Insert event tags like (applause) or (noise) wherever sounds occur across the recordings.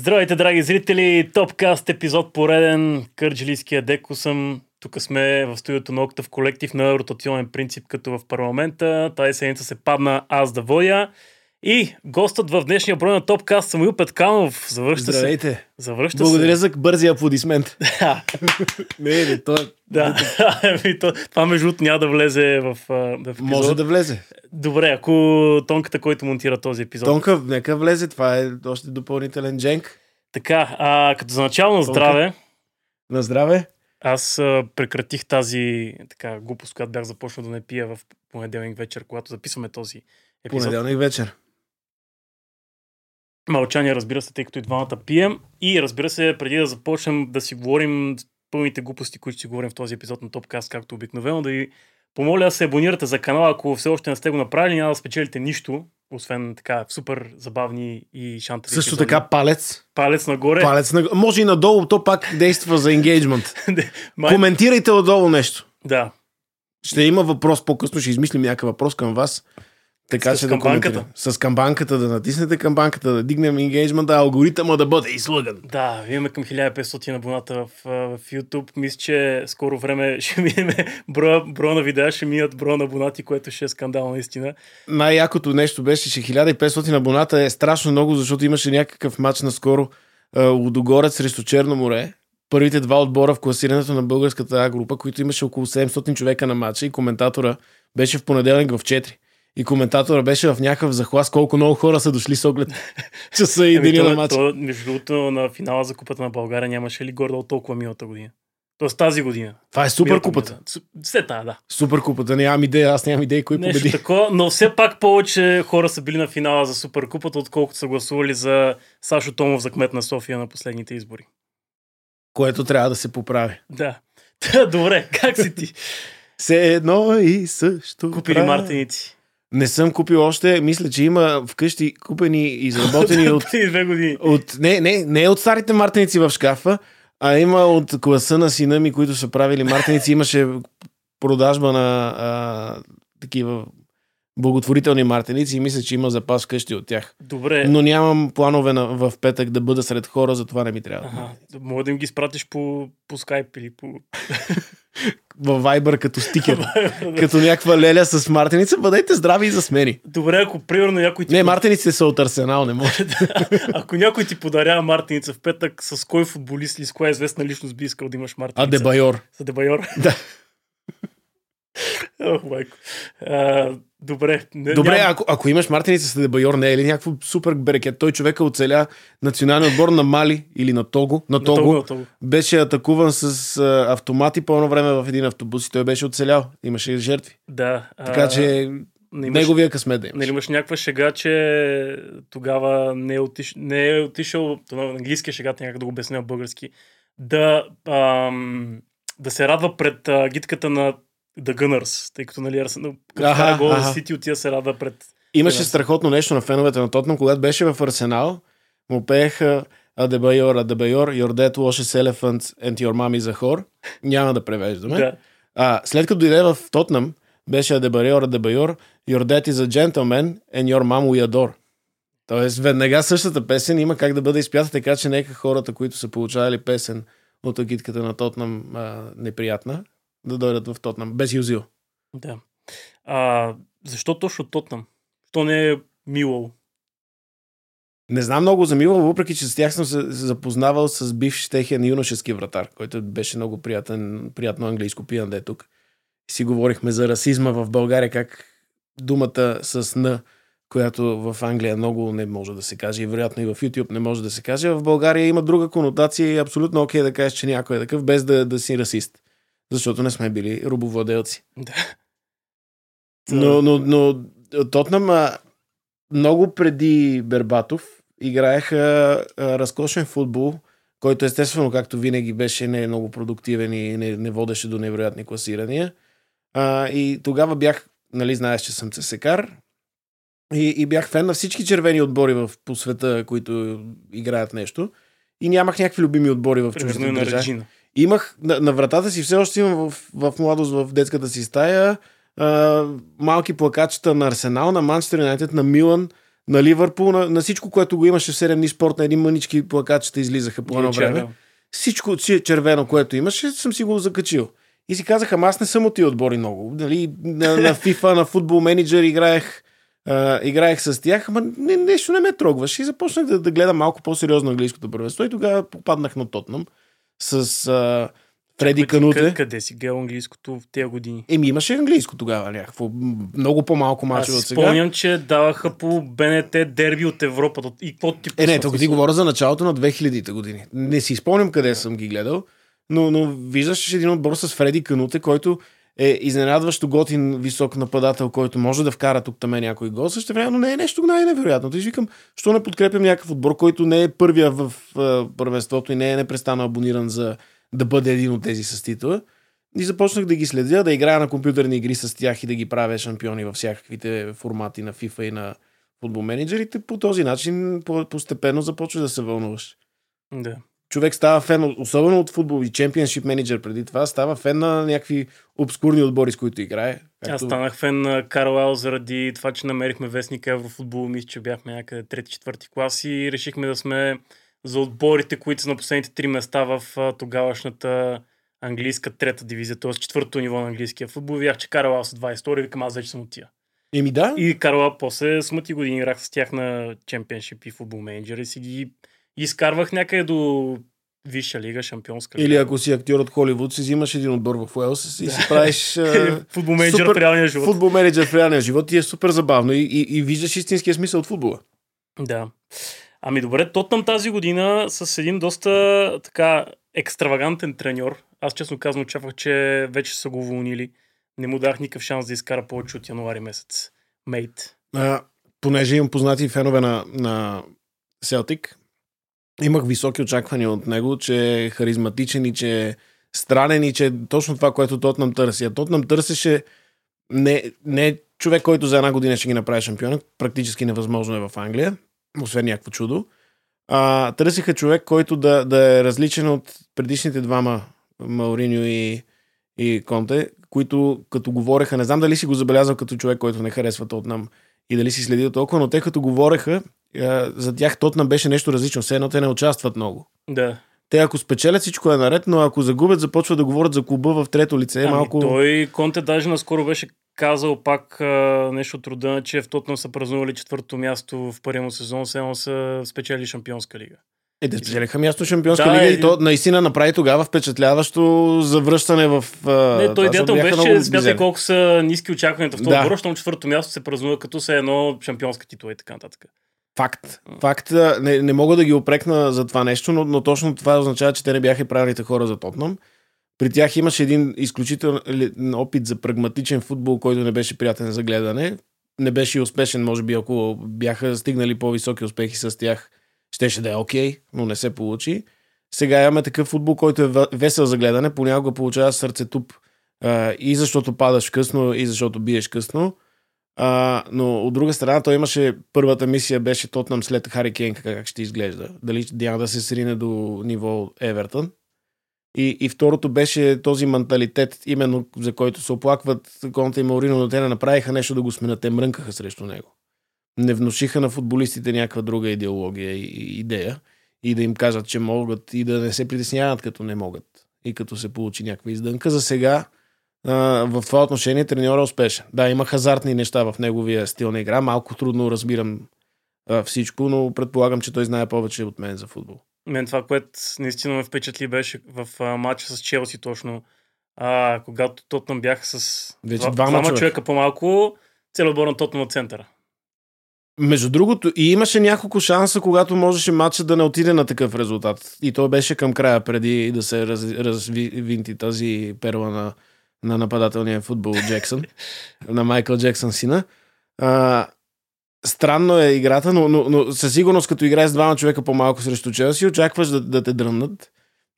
Здравейте, драги зрители! Топкаст епизод пореден. Кърджилийския деко съм. Тук сме в студиото на Октав колектив на ротационен принцип, като в парламента. Тази седмица се падна аз да водя. И гостът в днешния брой на Топкаст Самуил Петканов. Завръща Здравейте. се. Завръща Благодаря се. за бързия аплодисмент. (laughs) Да, не, не, то да. Ами, то- Това между другото няма да влезе в, в епизод. може да влезе. Добре, ако тонката, който монтира този епизод. Тонка, нека влезе. Това е още допълнителен дженк. Така, а, като за начало на Тонка. здраве, На здраве. Аз а, прекратих тази така глупост, която бях започнал да не пия в понеделник вечер, когато записваме този епизод. Понеделник вечер. Мълчание, разбира се, тъй като и двамата пием. И разбира се, преди да започнем да си говорим пълните глупости, които си говорим в този епизод на Топкаст, както обикновено, да ви помоля да се абонирате за канала, ако все още не сте го направили, няма да спечелите нищо, освен така супер забавни и шантави Също епизоди. така палец. Палец нагоре. Палец на... Може и надолу, то пак действа за енгейджмент. (laughs) Коментирайте отдолу нещо. Да. Ще има въпрос по-късно, ще измислим някакъв въпрос към вас. Така С че да коментираме. С камбанката да натиснете камбанката, да дигнем енгейджмента, алгоритъма да бъде излъган. Да, имаме към 1500 абоната в, в YouTube. Мисля, че скоро време (laughs) ще минем броя, броя на видеа, ще минат броя на абонати, което ще е скандал наистина. най-якото нещо беше, че 1500 абоната е страшно много, защото имаше някакъв матч наскоро Лудогорец срещу Черно море. Първите два отбора в класирането на българската група, които имаше около 700 човека на матча и коментатора беше в понеделник в 4. И коментатора беше в някакъв захлас колко много хора са дошли с оглед часа и Ами, деня на то, матча. между другото, на финала за Купата на България нямаше ли гордо толкова миналата година? Тоест тази година. Това е супер купата. Все тая, да. Супер купата. Нямам идея, аз нямам идея кой Нещо победи. но все пак повече хора са били на финала за Суперкупата, отколкото са гласували за Сашо Томов за кмет на София на последните избори. Което трябва да се поправи. Да. (laughs) Та, Добре, как си ти? Все едно и също. Купили прави. мартиници. Не съм купил още. Мисля, че има вкъщи купени, изработени (laughs) от две години. От, не, не, не от старите мартеници в шкафа, а има от класа на сина ми, които са правили мартеници. Имаше продажба на а, такива благотворителни мартеници и мисля, че има запас вкъщи от тях. Добре. Но нямам планове на, в петък да бъда сред хора, затова не ми трябва. Ага, мога да им ги изпратиш по, по скайп или по... (laughs) В Viber като стикер. (laughs) като някаква леля с мартеница, бъдете здрави и засмени. Добре, ако примерно някой ти, Не, мартениците са от Арсенал, не може. (laughs) ако някой ти подарява мартиница в петък, с кой футболист или с коя известна личност би искал да имаш мартиница? А Дебайор. За Дебайор? Да. (laughs) Ох, майко. А, добре. Не, Добре, ням- ако, ако имаш мартеница с Дебайор, не е ли някакво супер берекет? Той човека оцеля националния отбор на Мали или на Того. На на Того. Того, на Того. Беше атакуван с а, автомати по едно време в един автобус и той беше оцелял. Имаше жертви. Да. Така а, че не имаш, неговия късмет да нали имаш. имаш някаква шега, че тогава не е, отиш, не е отишъл, на английски е шегата, някак да го обясня български, да, ам, да се радва пред а, гитката на The Gunners, тъй като нали Арсенал, като кара гол аха. Сити, отива се радва пред... Имаше Да. страхотно нещо на феновете на Тотнам, когато беше в Арсенал, му пееха Адебайор, Адебайор, Your dad washes elephants and your mom is a whore. Няма да превеждаме. Да. А, след като дойде в Тотнам, беше Адебайор, Адебайор, Your dad is a gentleman and your mom we adore. Тоест, веднага същата песен има как да бъде изпята, така че нека хората, които са получавали песен от агитката на Тотнам а, неприятна, да дойдат в Тотнам, без юзил. да. А, защо точно Тотнам? То не е Милоу. Не знам много за Мила, въпреки че с тях съм се запознавал с бивш техен юношески вратар, който беше много приятен, приятно английско пиян да е тук. Си говорихме за расизма в България, как думата с Н, която в Англия много не може да се каже и вероятно и в YouTube не може да се каже, в България има друга конотация и е абсолютно окей да кажеш, че някой е такъв, без да, да си расист. Защото не сме били робовладелци. Да. Но, но, но Тотнам а, много преди Бербатов играеха а, разкошен футбол, който естествено, както винаги беше не много продуктивен и не, не водеше до невероятни класирания. А, и тогава бях, нали, знаеш, че съм цесекар и, и бях фен на всички червени отбори в, по света, които играят нещо. И нямах някакви любими отбори в чуждите държави. Имах на, на вратата си, все още имам в, в младост в детската си стая а, малки плакачета на Арсенал, на Манчестър Юнайтед, на Милан, на Ливърпул, на, на всичко, което го имаше в 7 дни спорт, на един мънички плакатчета излизаха по едно време. Всичко червено, което имаше, съм си го закачил. И си казах, ама аз не съм от тия отбори много. Дали, на, на FIFA, на футбол менеджер играех, а, играех с тях, ама не, нещо не ме трогваше и започнах да, да гледам малко по-сериозно английското първенство и тогава попаднах на Тотнам с а, Фреди Кануте. Къде, къде си гледал английското в тези години? Еми имаше английско тогава някакво. Много по-малко мачове от сега. спомням, че даваха по БНТ дерби от Европа. И какво ти Е, не, тук ти говоря за началото на 2000-те години. Не си спомням къде съм ги гледал, но, но виждаш един отбор с Фреди Кануте, който е изненадващо готин висок нападател, който може да вкара тук там някой гол. Също време, не е нещо най-невероятно. И викам, що не подкрепям някакъв отбор, който не е първия в първенството и не е непрестанно абониран за да бъде един от тези с титла. И започнах да ги следя, да играя на компютърни игри с тях и да ги правя шампиони във всякаквите формати на FIFA и на футбол менеджерите. По този начин постепенно започваш да се вълнуваш. Да. Човек става фен, особено от футбол и чемпионшип менеджер преди това, става фен на някакви обскурни отбори, с които играе. Както... Аз станах фен на Карл заради това, че намерихме вестник Еврофутбол. Мисля, че бяхме някъде трети-четвърти клас и решихме да сме за отборите, които са на последните три места в тогавашната английска трета дивизия, т.е. четвърто ниво на английския футбол. Видях, че Карл са два истории, викам аз вече съм от тия. Еми да. И Карла после смъти години играх с тях на чемпионшип и футбол менеджер и си ги изкарвах някъде до Висша лига, шампионска лига. Или ако си актьор от Холивуд, си взимаш един отбор в Уелс и си правиш... (laughs) футбол менеджер в реалния живот. Футбол менеджер в реалния живот и е супер забавно и, и, и виждаш истинския смисъл от футбола. Да. Ами добре, Тотнам тази година с един доста така екстравагантен треньор. Аз честно казвам очаквах, че вече са го уволнили. Не му дах никакъв шанс да изкара повече от януари месец. Мейт. А, понеже имам познати фенове на, на Селтик, имах високи очаквания от него, че е харизматичен и че е странен и че е точно това, което Тотнам търси. А Тотнам търсеше не, не човек, който за една година ще ги направи шампион, практически невъзможно е в Англия освен някакво чудо. А, търсиха човек, който да, да е различен от предишните двама, Мауриньо и, и Конте, които като говореха, не знам дали си го забелязал като човек, който не харесва Тотнам и дали си следил толкова, но те като говореха, за тях Тотнам беше нещо различно. Все едно те не участват много. Да. Те ако спечелят всичко е наред, но ако загубят, започват да говорят за клуба в трето лице. Ами малко... Той Конте даже наскоро беше казал пак а, нещо от рода, че в Тотнам са празнували четвърто място в първия му сезон, само са спечели Шампионска лига. Е, да спечелиха място в Шампионска да, лига е... и то наистина направи тогава впечатляващо завръщане в... Не, той идеята беше, смятай колко са ниски очакванията в този да. отбор, защото четвърто място се празнува като се едно шампионска титла и така нататък. Факт. Факт. Не, не мога да ги опрекна за това нещо, но, но точно това означава, че те не бяха правилните хора за Тотнам. При тях имаше един изключителен опит за прагматичен футбол, който не беше приятен за гледане. Не беше и успешен, може би, ако бяха стигнали по-високи успехи с тях, щеше да е окей, okay, но не се получи. Сега имаме такъв футбол, който е весел за гледане, понякога получава сърцетуп и защото падаш късно, и защото биеш късно. А, но от друга страна, той имаше първата мисия, беше Тотнам след Хари Кейн, как ще изглежда. Дали няма да се срине до ниво Евертън. И, и второто беше този менталитет, именно за който се оплакват Конта и Маурино, но те не направиха нещо да го сменят, те мрънкаха срещу него. Не внушиха на футболистите някаква друга идеология и идея и да им кажат, че могат и да не се притесняват като не могат и като се получи някаква издънка. За сега в това отношение треньора е успешен. Да, има хазартни неща в неговия стил на игра. Малко трудно разбирам всичко, но предполагам, че той знае повече от мен за футбол. Мен това, което наистина ме впечатли, беше в матча с Челси точно. А, когато Тотнам бяха с Вече два, двама, двама човека по-малко, целият отбор на Тотнам от центъра. Между другото, и имаше няколко шанса, когато можеше матча да не отиде на такъв резултат. И то беше към края, преди да се раз, развинти тази перла на, на нападателния футбол Джексън, (laughs) на Майкъл Джексън сина. А, странно е играта, но, но, но със сигурност, като играеш с двама човека по-малко срещу Челси, очакваш да, да те дръннат.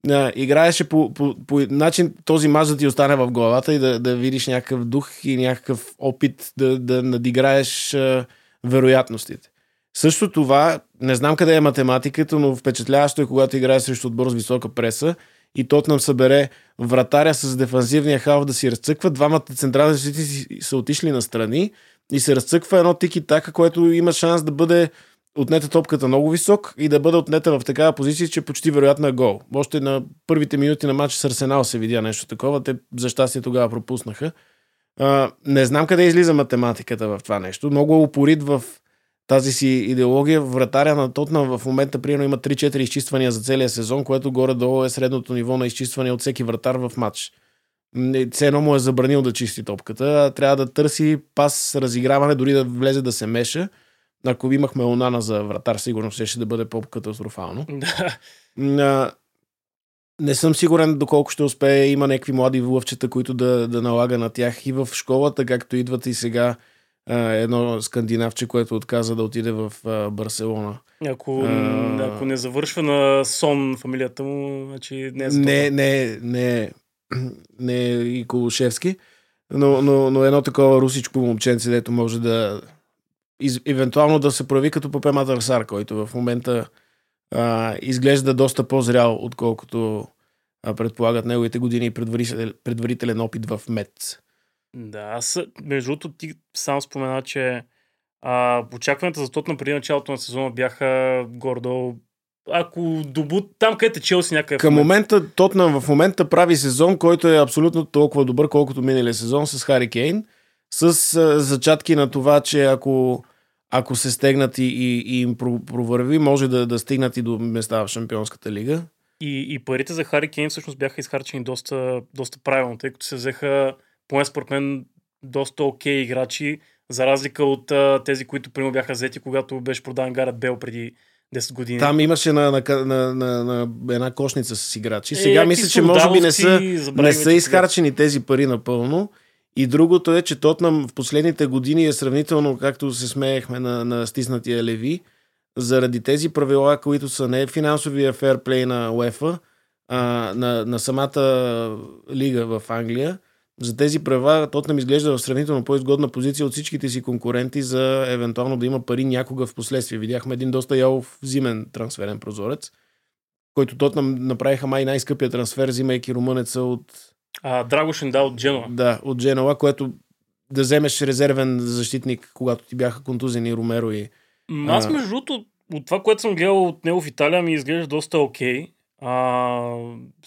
Uh, играеше по, по, по начин този мач да ти остане в главата и да, да видиш някакъв дух и някакъв опит да, да надиграеш uh, вероятностите. Също това, не знам къде е математиката, но впечатляващо е, когато играеш срещу отбор с висока преса и тот нам събере вратаря с дефанзивния халф да си разцъква. Двамата централни защити са отишли на страни и се разцъква едно тики така, което има шанс да бъде отнета топката много висок и да бъде отнета в такава позиция, че почти вероятно е гол. Още на първите минути на матча с Арсенал се видя нещо такова. Те за щастие тогава пропуснаха. А, не знам къде излиза математиката в това нещо. Много е упорит в тази си идеология. Вратаря на Тотнам в момента примерно има 3-4 изчиствания за целия сезон, което горе-долу е средното ниво на изчистване от всеки вратар в матч. Все едно му е забранил да чисти топката, трябва да търси пас, разиграване, дори да влезе да се меша. Ако имахме Онана за вратар, сигурно ще, ще да бъде по-катастрофално. (laughs) Не съм сигурен доколко ще успее. Има някакви млади лъвчета, които да, да налага на тях и в школата, както идват и сега едно скандинавче, което отказа да отиде в Барселона. Ако, а, ако не завършва на Сон фамилията му, значи не е за Не, не, не, (clears throat) не е и Колушевски, но, но, но едно такова русичко момченце, дето може да из, евентуално да се прояви като Папе Матърсар, който в момента а, изглежда доста по-зрял, отколкото а, предполагат неговите години и предварителен, предварителен опит в МЕЦ. Да, аз между другото ти сам спомена, че а, очакванията за Тотна преди началото на сезона бяха гордо ако добут, там където е Челси някъде. Към момента Тотнам в момента прави сезон, който е абсолютно толкова добър, колкото миналия сезон с Хари Кейн, с а, зачатки на това, че ако, ако се стегнат и, и, и им провърви, може да, да стигнат и до места в Шампионската лига. И, и парите за Хари Кейн всъщност бяха изхарчени доста, доста правилно, тъй като се взеха поне според мен, доста окей okay играчи, за разлика от а, тези, които прямо бяха взети, когато беше продаван Гарът Бел преди 10 години. Там имаше на, на, на, на, на една кошница с играчи. Сега е, мисля, че може би не са, не са изхарчени тези пари напълно. И другото е, че Тотнам в последните години е сравнително, както се смеехме на, на стиснатия Леви, заради тези правила, които са не финансовия ферплей на УЕФА, а на, на самата лига в Англия, за тези права Тотнам изглежда в сравнително по-изгодна позиция от всичките си конкуренти за евентуално да има пари някога в последствие. Видяхме един доста ялов зимен трансферен прозорец, който Тотнам направиха май най-скъпия трансфер, взимайки румънеца от... А, Драгошин да, от Дженова. Да, от Дженова, което да вземеш резервен защитник, когато ти бяха контузени Ромеро и... Аз между другото, от това, което съм гледал от него в Италия, ми изглежда доста окей. Okay. А,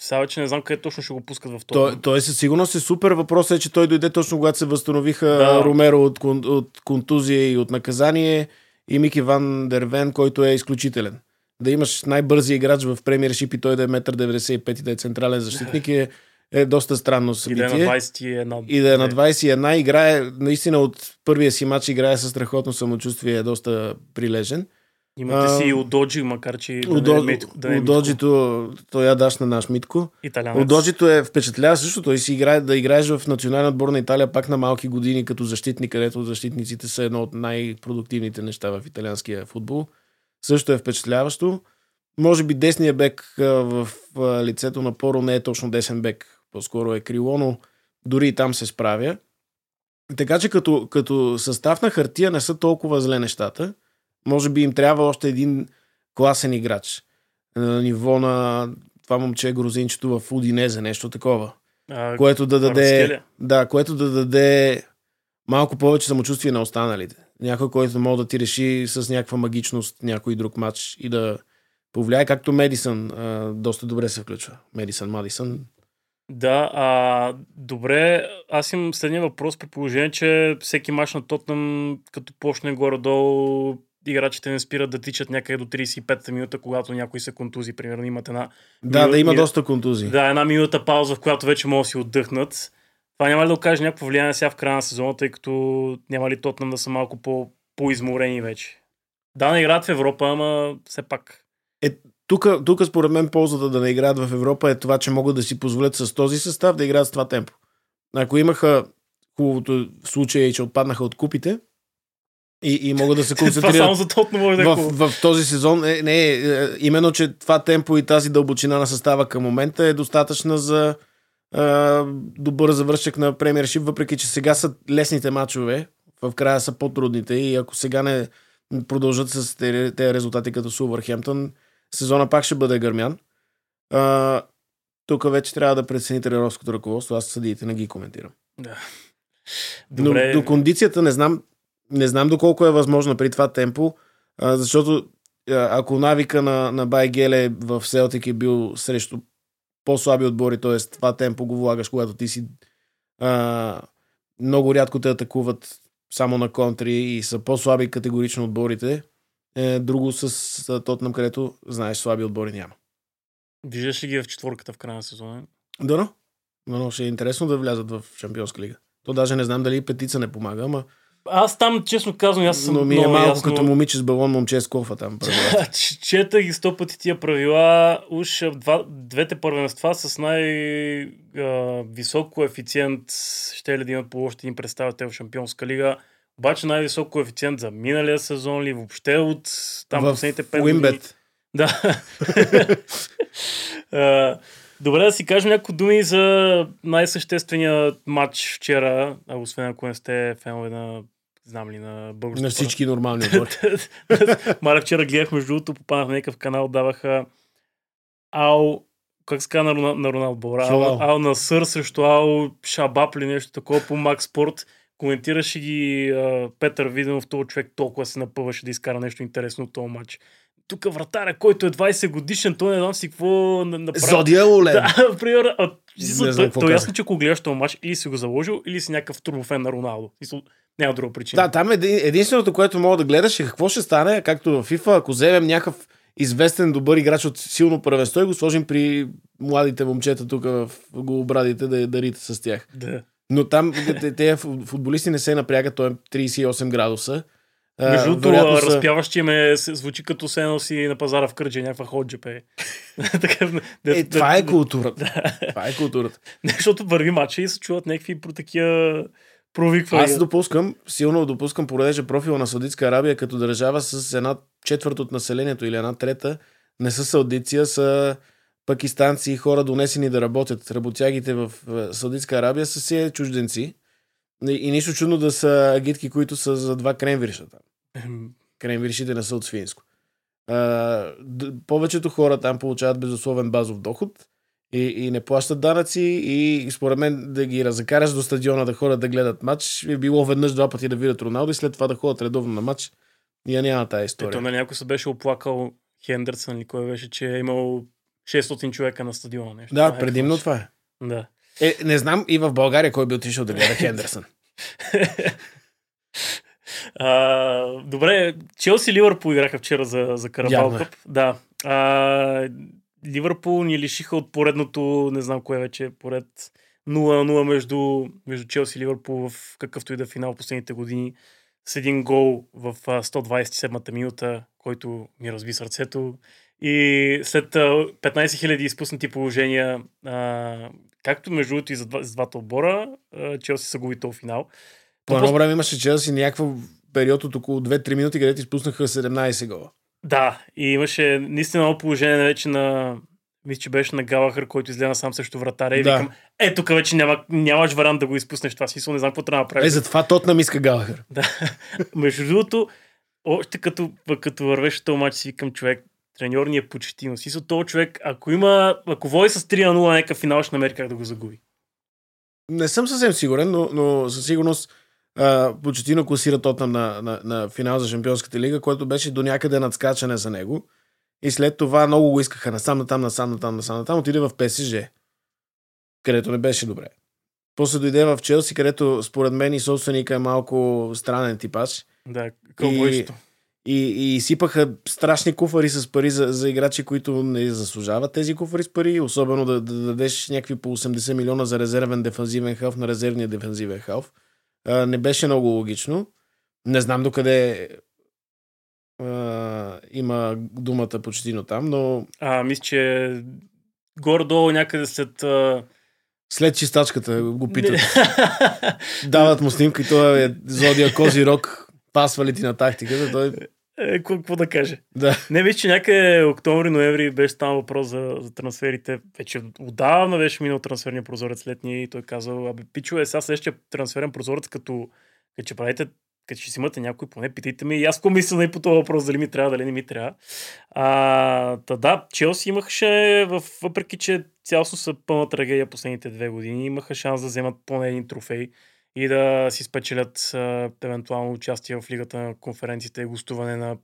сега вече не знам къде точно ще го пускат в това. Той, той със сигурност е супер. Въпросът е, че той дойде точно когато се възстановиха да. Ромеро от, от контузия и от наказание и Мики Ван Дервен, който е изключителен. Да имаш най-бързи играч в премиершип и той да е 1,95 и да е централен защитник е, е доста странно събитие. И да е на 21. И да е на 21. Играе, наистина от първия си матч играе с страхотно самочувствие, е доста прилежен. Имате си и Удоджи, макар че да не е Митко. Да е Удоджито, той я даш на наш Митко. Италянец. Удоджито е впечатлява също. Той си играе, да играеш в националния отбор на Италия пак на малки години като защитник, където защитниците са едно от най-продуктивните неща в италианския футбол. Също е впечатляващо. Може би десния бек в лицето на Поро не е точно десен бек. По-скоро е крило, но дори и там се справя. Така че като, като състав на хартия не са толкова зле нещата. Може би им трябва още един класен играч. На ниво на това момче грузинчето в Удинезе, нещо такова. А, което да даде. Да, което да даде малко повече самочувствие на останалите. Някой, който може да ти реши с някаква магичност някой друг матч и да повлияе, както Медисън а, доста добре се включва. Медисън, Мадисън. Да, а, добре, аз имам следния въпрос при положение, че всеки мач на Тотнам, като почне горе-долу играчите не спират да тичат някъде до 35-та минута, когато някой се контузи. Примерно имат една... Да, мину... да има доста контузии. Да, една минута пауза, в която вече могат да си отдъхнат. Това няма ли да окаже някакво влияние сега в края на сезона, тъй като няма ли Тотнам да са малко по, по-изморени вече? Да, не играят в Европа, ама все пак. Е, тук, тук според мен ползата да не играят в Европа е това, че могат да си позволят с този състав да играят с това темпо. Ако имаха хубавото в случая, че отпаднаха от купите, и, и могат да се (laughs) концентрират. това само за Тотно може да е в, в, в този сезон. Е, не, е, именно, че това темпо и тази дълбочина на състава към момента е достатъчна за е, добър завършък на премиершип, въпреки че сега са лесните матчове, в края са по-трудните и ако сега не продължат с тези резултати като Сувърхемптън, сезона пак ще бъде гърмян. Е, тук вече трябва да прецени тренерското ръководство. Аз съдиите не ги коментирам. Да. Добре. Но до кондицията не знам Не знам доколко е възможно при това темпо, а, защото ако навика на, на Байгеле в Селтик е бил срещу по-слаби отбори, т.е. това темпо го влагаш, когато ти си а, много рядко те атакуват само на контри и са по-слаби категорично отборите. Е, друго с Тотнам, където знаеш слаби отбори няма. Виждаш ли ги в четворката в края на сезона? Да, но. Но ще е интересно да влязат в Шампионска лига. То даже не знам дали петица не помага, ама аз там, честно казвам, аз съм Но ми е малко ясно... като момиче с балон, момче с кофа там. (laughs) Чета ги сто пъти тия правила. Уж два, двете първенства с най-висок коефициент ще ли да имат по още един представител в Шампионска лига. Обаче най-висок коефициент за миналия сезон ли въобще от там в последните 5 години. Да. (laughs) Добре да си кажем някои думи за най-съществения матч вчера, освен ако не сте фенове на знам ли, на българското. На всички нормални (laughs) отбори. Маля вчера гледах, между другото, попаднах в някакъв канал, даваха Ау, как се казва на, на Роналд Бора? Ау, Ау на Сър срещу Ау Шабап ли нещо такова по Макс Спорт. Коментираше ги а, Петър Виденов, този човек толкова се напъваше да изкара нещо интересно от този матч тук вратаря, който е 20 годишен, той не знам си какво направи. Зодия Олен. (laughs) Да, пример, а, не знам, той, ясно, че ако гледаш този матч, или си го заложил, или си някакъв турбофен на Роналдо. Няма друга причина. Да, там е единственото, което мога да гледаш е какво ще стане, както в FIFA, ако вземем някакъв известен добър играч от силно първенство и го сложим при младите момчета тук в голобрадите да дарите с тях. Да. Но там тези футболисти не се напрягат, той е 38 градуса. Между другото, са... разпяващия ме звучи като се носи на пазара в Кърджи, някаква ходжепе. е, (laughs) това е културата. това е културата. защото върви матча и се чуват някакви про такива провиква. Аз допускам, силно допускам, понеже профила на Саудитска Арабия като държава с една четвърт от населението или една трета не са саудиция, са пакистанци и хора донесени да работят. Работягите в Саудитска Арабия са си чужденци. И, и нищо чудно да са агитки, които са за два кремвириша там. Кремвиришите не са от свинско. А, повечето хора там получават безусловен базов доход и, и не плащат данъци и според мен да ги разкараш до стадиона да ходят да гледат матч е било веднъж два пъти да видят Роналдо и след това да ходят редовно на матч. Я няма тази история. Ето на някой се беше оплакал Хендерсън или кой беше, че е имал 600 човека на стадиона. Нещо. Да, това е предимно това е. Да. Е, не знам и в България кой би отишъл да гледа Хендерсън. (laughs) а, добре, Челси Ливърпул играха вчера за, за Карабал Къп. Да. А, Ливърпул ни лишиха от поредното, не знам кое вече, поред 0-0 между, между Челси и Ливърпул в какъвто и да е финал последните години с един гол в 127-та минута, който ми разби сърцето. И след 15 000 изпуснати положения, а, както между другото и за, два, за двата отбора, Челси са губи този финал. По едно време имаше Челси някакъв период от около 2-3 минути, където изпуснаха 17 гола. Да, и имаше наистина много положение вече на мисля, че беше на Галахър, който изгледа сам срещу вратаря и да. викам, е, тук вече няма, нямаш вариант да го изпуснеш това. Смисъл, не знам какво трябва да направиш. Е, затова тот нам иска Галахър. (laughs) Да. Между другото, още като, като вървеше този матч, си викам човек, треньор ни е почти. Но смисъл, този човек, ако има, ако води с 3 на 0 нека финал, ще намери как да го загуби. Не съм съвсем сигурен, но, но със сигурност Почетино класира Тотнам на, на, на финал за Шампионската лига, което беше до някъде надскачане за него. И след това много го искаха насам, натам, насам, натам, насам, натам. Отиде в ПСЖ, където не беше добре. После дойде в Челси, където според мен и собственика е малко странен типаж. Да, кълбойство. И, и, и сипаха страшни куфари с пари за, за играчи, които не заслужават тези куфари с пари, особено да, да дадеш някакви по 80 милиона за резервен дефанзивен халф на резервния дефанзивен халф а, не беше много логично. Не знам докъде а, има думата почти там, но... А, мисля, че горе-долу някъде след... А... След чистачката го питат. (laughs) Дават му снимка и той е Зодия Козирог, пасва ли ти на тактиката, той е, какво да каже? Да. Не, виж, че някъде октомври-ноември беше там въпрос за, за трансферите. Вече отдавна беше минал трансферния прозорец летния и той казал, абе, пичове, сега следващия трансферен прозорец, като, като ще правите като ще си имате някой, поне питайте ме и аз какво мисля по този въпрос, дали ми трябва, дали не ми трябва. А, та да, Челси имаше, въпреки че цялостно са пълна трагедия последните две години, имаха шанс да вземат поне един трофей и да си спечелят а, евентуално участие в лигата на конференциите и гостуване на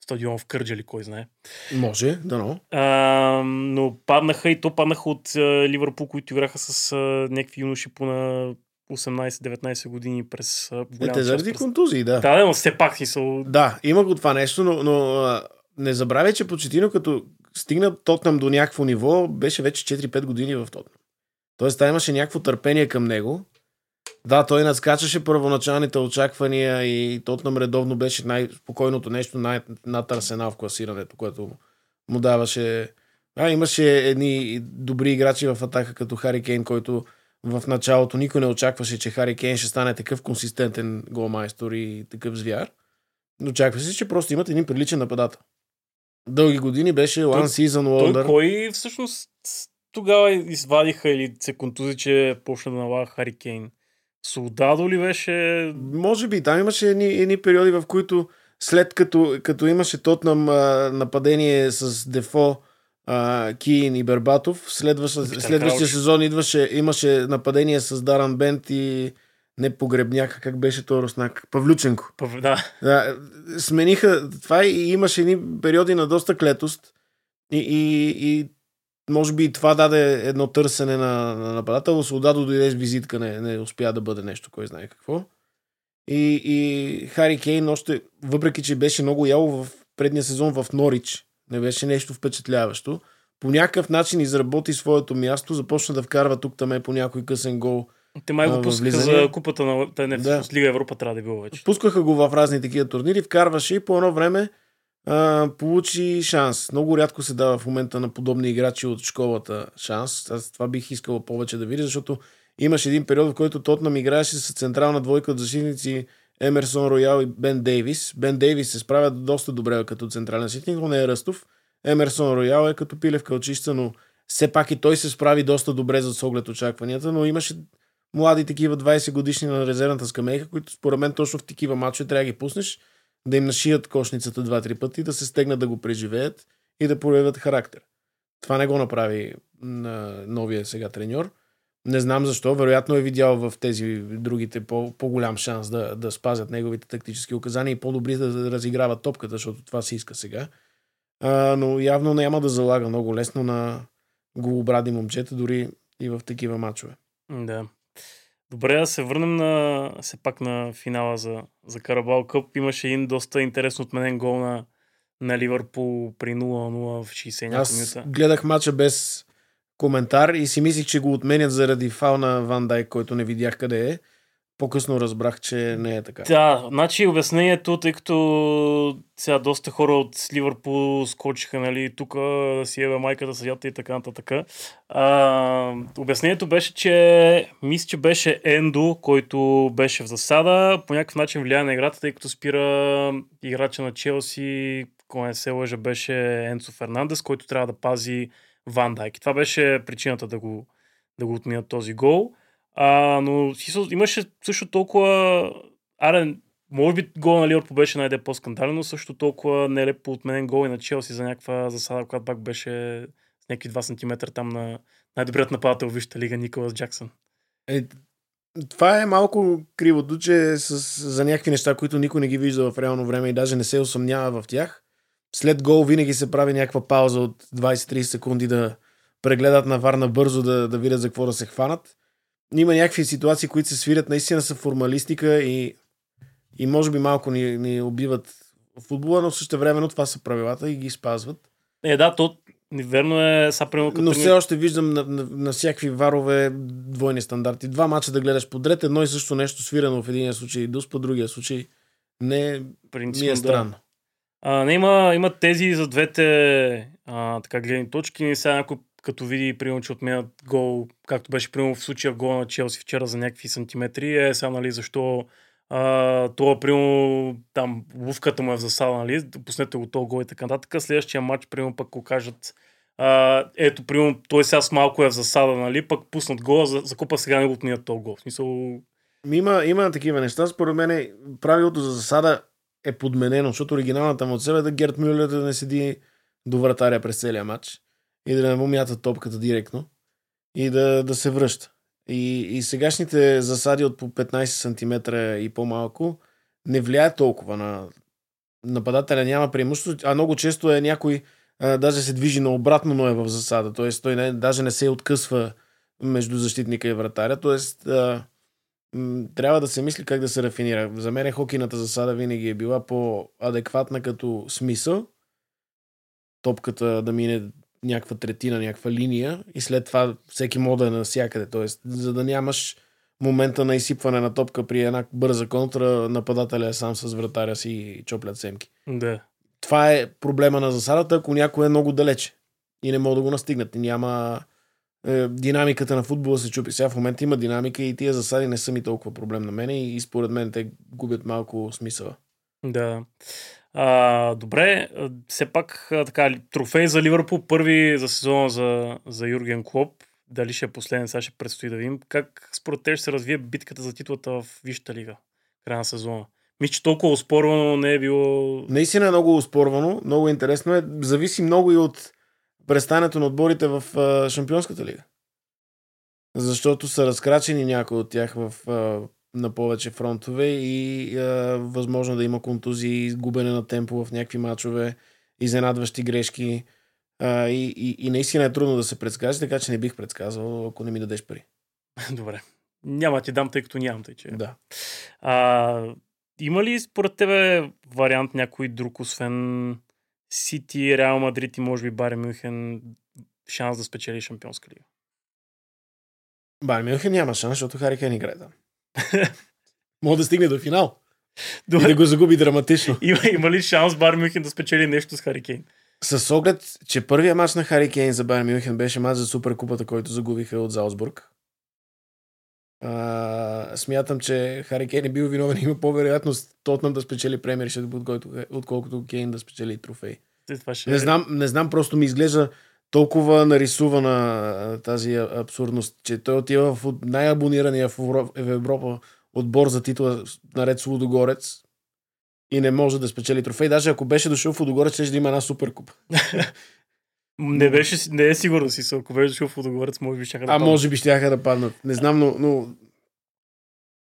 стадион в Кърджали, кой знае. Може, да, но. А, но паднаха и то паднаха от а, Ливърпул, които играха с а, някакви юноши по на 18-19 години през е, те заради през... контузии, да. Да, но все пак си са... Да, има го това нещо, но, но а, не забравяй, че Почетино като стигна Тотнам до някакво ниво, беше вече 4-5 години в Тотнам. Тоест, та имаше някакво търпение към него. Да, той надскачаше първоначалните очаквания и Тотнам редовно беше най-спокойното нещо най- над Арсенал в класирането, което му даваше... А, имаше едни добри играчи в атака, като Хари Кейн, който в началото никой не очакваше, че Хари Кейн ще стане такъв консистентен голмайстор и такъв звяр. Но очакваше се, че просто имат един приличен нападател. Дълги години беше One Season Wonder. Той кой всъщност тогава извадиха или се контузи, че почна да налага Хари Кейн? Солдадо ли беше? Може би. Там имаше едни, едни периоди, в които след като, като имаше Тотнам а, нападение с Дефо, а, Киин и Бербатов, следващия сезон идваше, имаше нападение с Даран Бент и не погребняка, как беше то Руснак? Павлюченко. Пав, да. да. Смениха това и имаше едни периоди на доста клетост. И, и, и може би това даде едно търсене на, на нападател. Солдадо дойде с визитка, не, не успя да бъде нещо, кой знае какво. И, и Хари Кейн още, въпреки че беше много яло в предния сезон в Норич, не беше нещо впечатляващо, по някакъв начин изработи своето място, започна да вкарва тук там по някой късен гол. Те май го пускаха за купата на Те не, да. Лига Европа трябва да е било вече. Пускаха го в разни такива турнири, вкарваше и по едно време а, получи шанс. Много рядко се дава в момента на подобни играчи от школата шанс. Аз това бих искал повече да видя, защото имаше един период, в който Тотнам играеше с централна двойка от защитници Емерсон Роял и Бен Дейвис. Бен Дейвис се справя доста добре като централен защитник, но не е Ръстов. Емерсон Роял е като пиле в кълчища, но все пак и той се справи доста добре за с оглед очакванията, но имаше млади такива 20 годишни на резервната скамейка, които според мен точно в такива матчове трябва да ги пуснеш, да им нашият кошницата два-три пъти, да се стегнат да го преживеят и да проявят характер. Това не го направи на новия сега треньор. Не знам защо. Вероятно е видял в тези другите по, по-голям шанс да, да спазят неговите тактически указания и по-добри да, разиграват топката, защото това се иска сега. А, но явно няма да залага много лесно на голобради момчета, дори и в такива матчове. Да. Добре, да се върнем на, все пак на финала за, за Карабал Къп. Имаше един доста интересно отменен гол на, на Ливърпул при 0-0 в 60 няколко минута. Гледах мача без коментар и си мислих, че го отменят заради фауна Ван Дайк, който не видях къде е. По-късно разбрах, че не е така. Да, значи обяснението, тъй като сега доста хора от Ливърпул скочиха, нали, тук си ебе майката съдята и така нататък. А, обяснението беше, че мисля, че беше Ендо, който беше в засада, по някакъв начин влияе на играта, тъй като спира играча на Челси, кой не се лъжа, беше Енцо Фернандес, който трябва да пази Ван Дайк. Това беше причината да го, да го отминат този гол. А, но имаше също толкова... Аре, може би гол на Ливърпул беше най-де по-скандален, но също толкова нелепо отменен гол и на Челси за някаква засада, която пак беше с някакви 2 см там на най-добрият нападател в Висшата лига Николас Джаксън. Е, това е малко кривото, че с, за някакви неща, които никой не ги вижда в реално време и даже не се усъмнява в тях. След гол винаги се прави някаква пауза от 20-30 секунди да прегледат на Варна бързо да, да видят за какво да се хванат има някакви ситуации, които се свирят, наистина са формалистика и, и може би малко ни, ни убиват футбола, но също времено това са правилата и ги спазват. Е, да, то верно е. Са, примерно, но все още виждам на, на, на, всякакви варове двойни стандарти. Два мача да гледаш подред, едно и също нещо свирено в един случай дус, по другия случай не Принципно, ми е странно. Да. А, не, има, има тези за двете а, така гледни точки. Сега някой като види, примерно, че отменят гол, както беше, примерно, в случая гол на Челси вчера за някакви сантиметри, е сега, нали, защо а, това, примерно, там, лувката му е в засада, нали, пуснете го този гол и така нататък. Следващия матч, примерно, пък го кажат, а, ето, примерно, той сега с малко е в засада, нали, пък пуснат гола, за, за сега не го отменят този гол. В смисъл... Има, има такива неща. Според мен правилото за засада е подменено, защото оригиналната му себе е да Герт Мюллер да не седи до вратаря през целия матч и да не му мята топката директно и да, да се връща. И, и сегашните засади от по 15 см и по-малко не влияят толкова на нападателя. Няма преимущество, а много често е някой а, даже се движи наобратно, но е в засада. Тоест той не, даже не се откъсва между защитника и вратаря. Тоест а, м- трябва да се мисли как да се рафинира. За мен хокейната засада винаги е била по-адекватна като смисъл. Топката да мине някаква третина, някаква линия и след това всеки мода е навсякъде. Тоест, за да нямаш момента на изсипване на топка при една бърза контра, нападателя е сам с вратаря си и чоплят семки. Да. Това е проблема на засадата, ако някой е много далече и не могат да го настигнат. Няма е, динамиката на футбола се чупи. Сега в момента има динамика и тия засади не са ми толкова проблем на мен и, и според мен те губят малко смисъла. Да. А, добре, все пак така, трофей за Ливърпул, първи за сезона за, за Юрген Клоп. Дали ще е последен, сега ще предстои да видим. Как според те ще се развие битката за титлата в Висшата лига? Края на сезона. Мисля, че толкова успорвано не е било... Наистина е много успорвано, много интересно е. Зависи много и от престането на отборите в Шампионската лига. Защото са разкрачени някои от тях в на повече фронтове и а, възможно да има контузии, губене на темпо в някакви матчове, изненадващи грешки. А, и, и, и наистина е трудно да се предскаже, така че не бих предсказал, ако не ми дадеш пари. (laughs) Добре. Няма ти дам, тъй като нямам, тъй че. Да. А, има ли според тебе вариант някой друг, освен Сити, Реал Мадрид и може би Бари Мюнхен, шанс да спечели Шампионска лига? Бари Мюнхен няма шанс, защото Хари Кен играе там. (laughs) Мога да стигне до финал. Добре. И да го загуби драматично. (laughs) Има, има ли шанс Бар Мюнхен да спечели нещо с Хари Кейн? С оглед, че първият матч на Хари Кейн за Бар Мюнхен беше матч за Суперкупата, който загубиха от Залцбург. А, смятам, че Хари Кейн е бил виновен. (laughs) Има по-вероятност Тотнам да спечели премиершип, отколкото Кейн да спечели трофей. Не, знам, не знам, просто ми изглежда толкова нарисувана тази абсурдност, че той отива в най-абонирания в Европа отбор за титла наред с Лудогорец и не може да спечели трофей. Даже ако беше дошъл в Лудогорец, ще да има една суперкуп. (laughs) не, беше, не е сигурно си, ако беше дошъл в Лудогорец, може би ще да А може би ще да паднат. Не знам, но, но...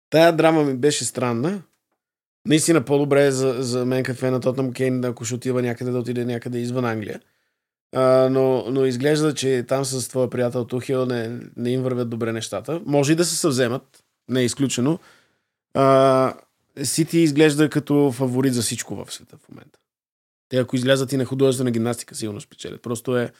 Тая драма ми беше странна. Наистина по-добре е за, за мен кафе на Тотнам Кейн, ако ще отива някъде да отиде някъде извън Англия. А, но, но изглежда, че там с твоя приятел Тухил не, не им вървят добре нещата. Може и да се съвземат, не е изключено. А, Сити изглежда като фаворит за всичко в света в момента. Те ако излязат и на художествена гимнастика, сигурно спечелят. Просто е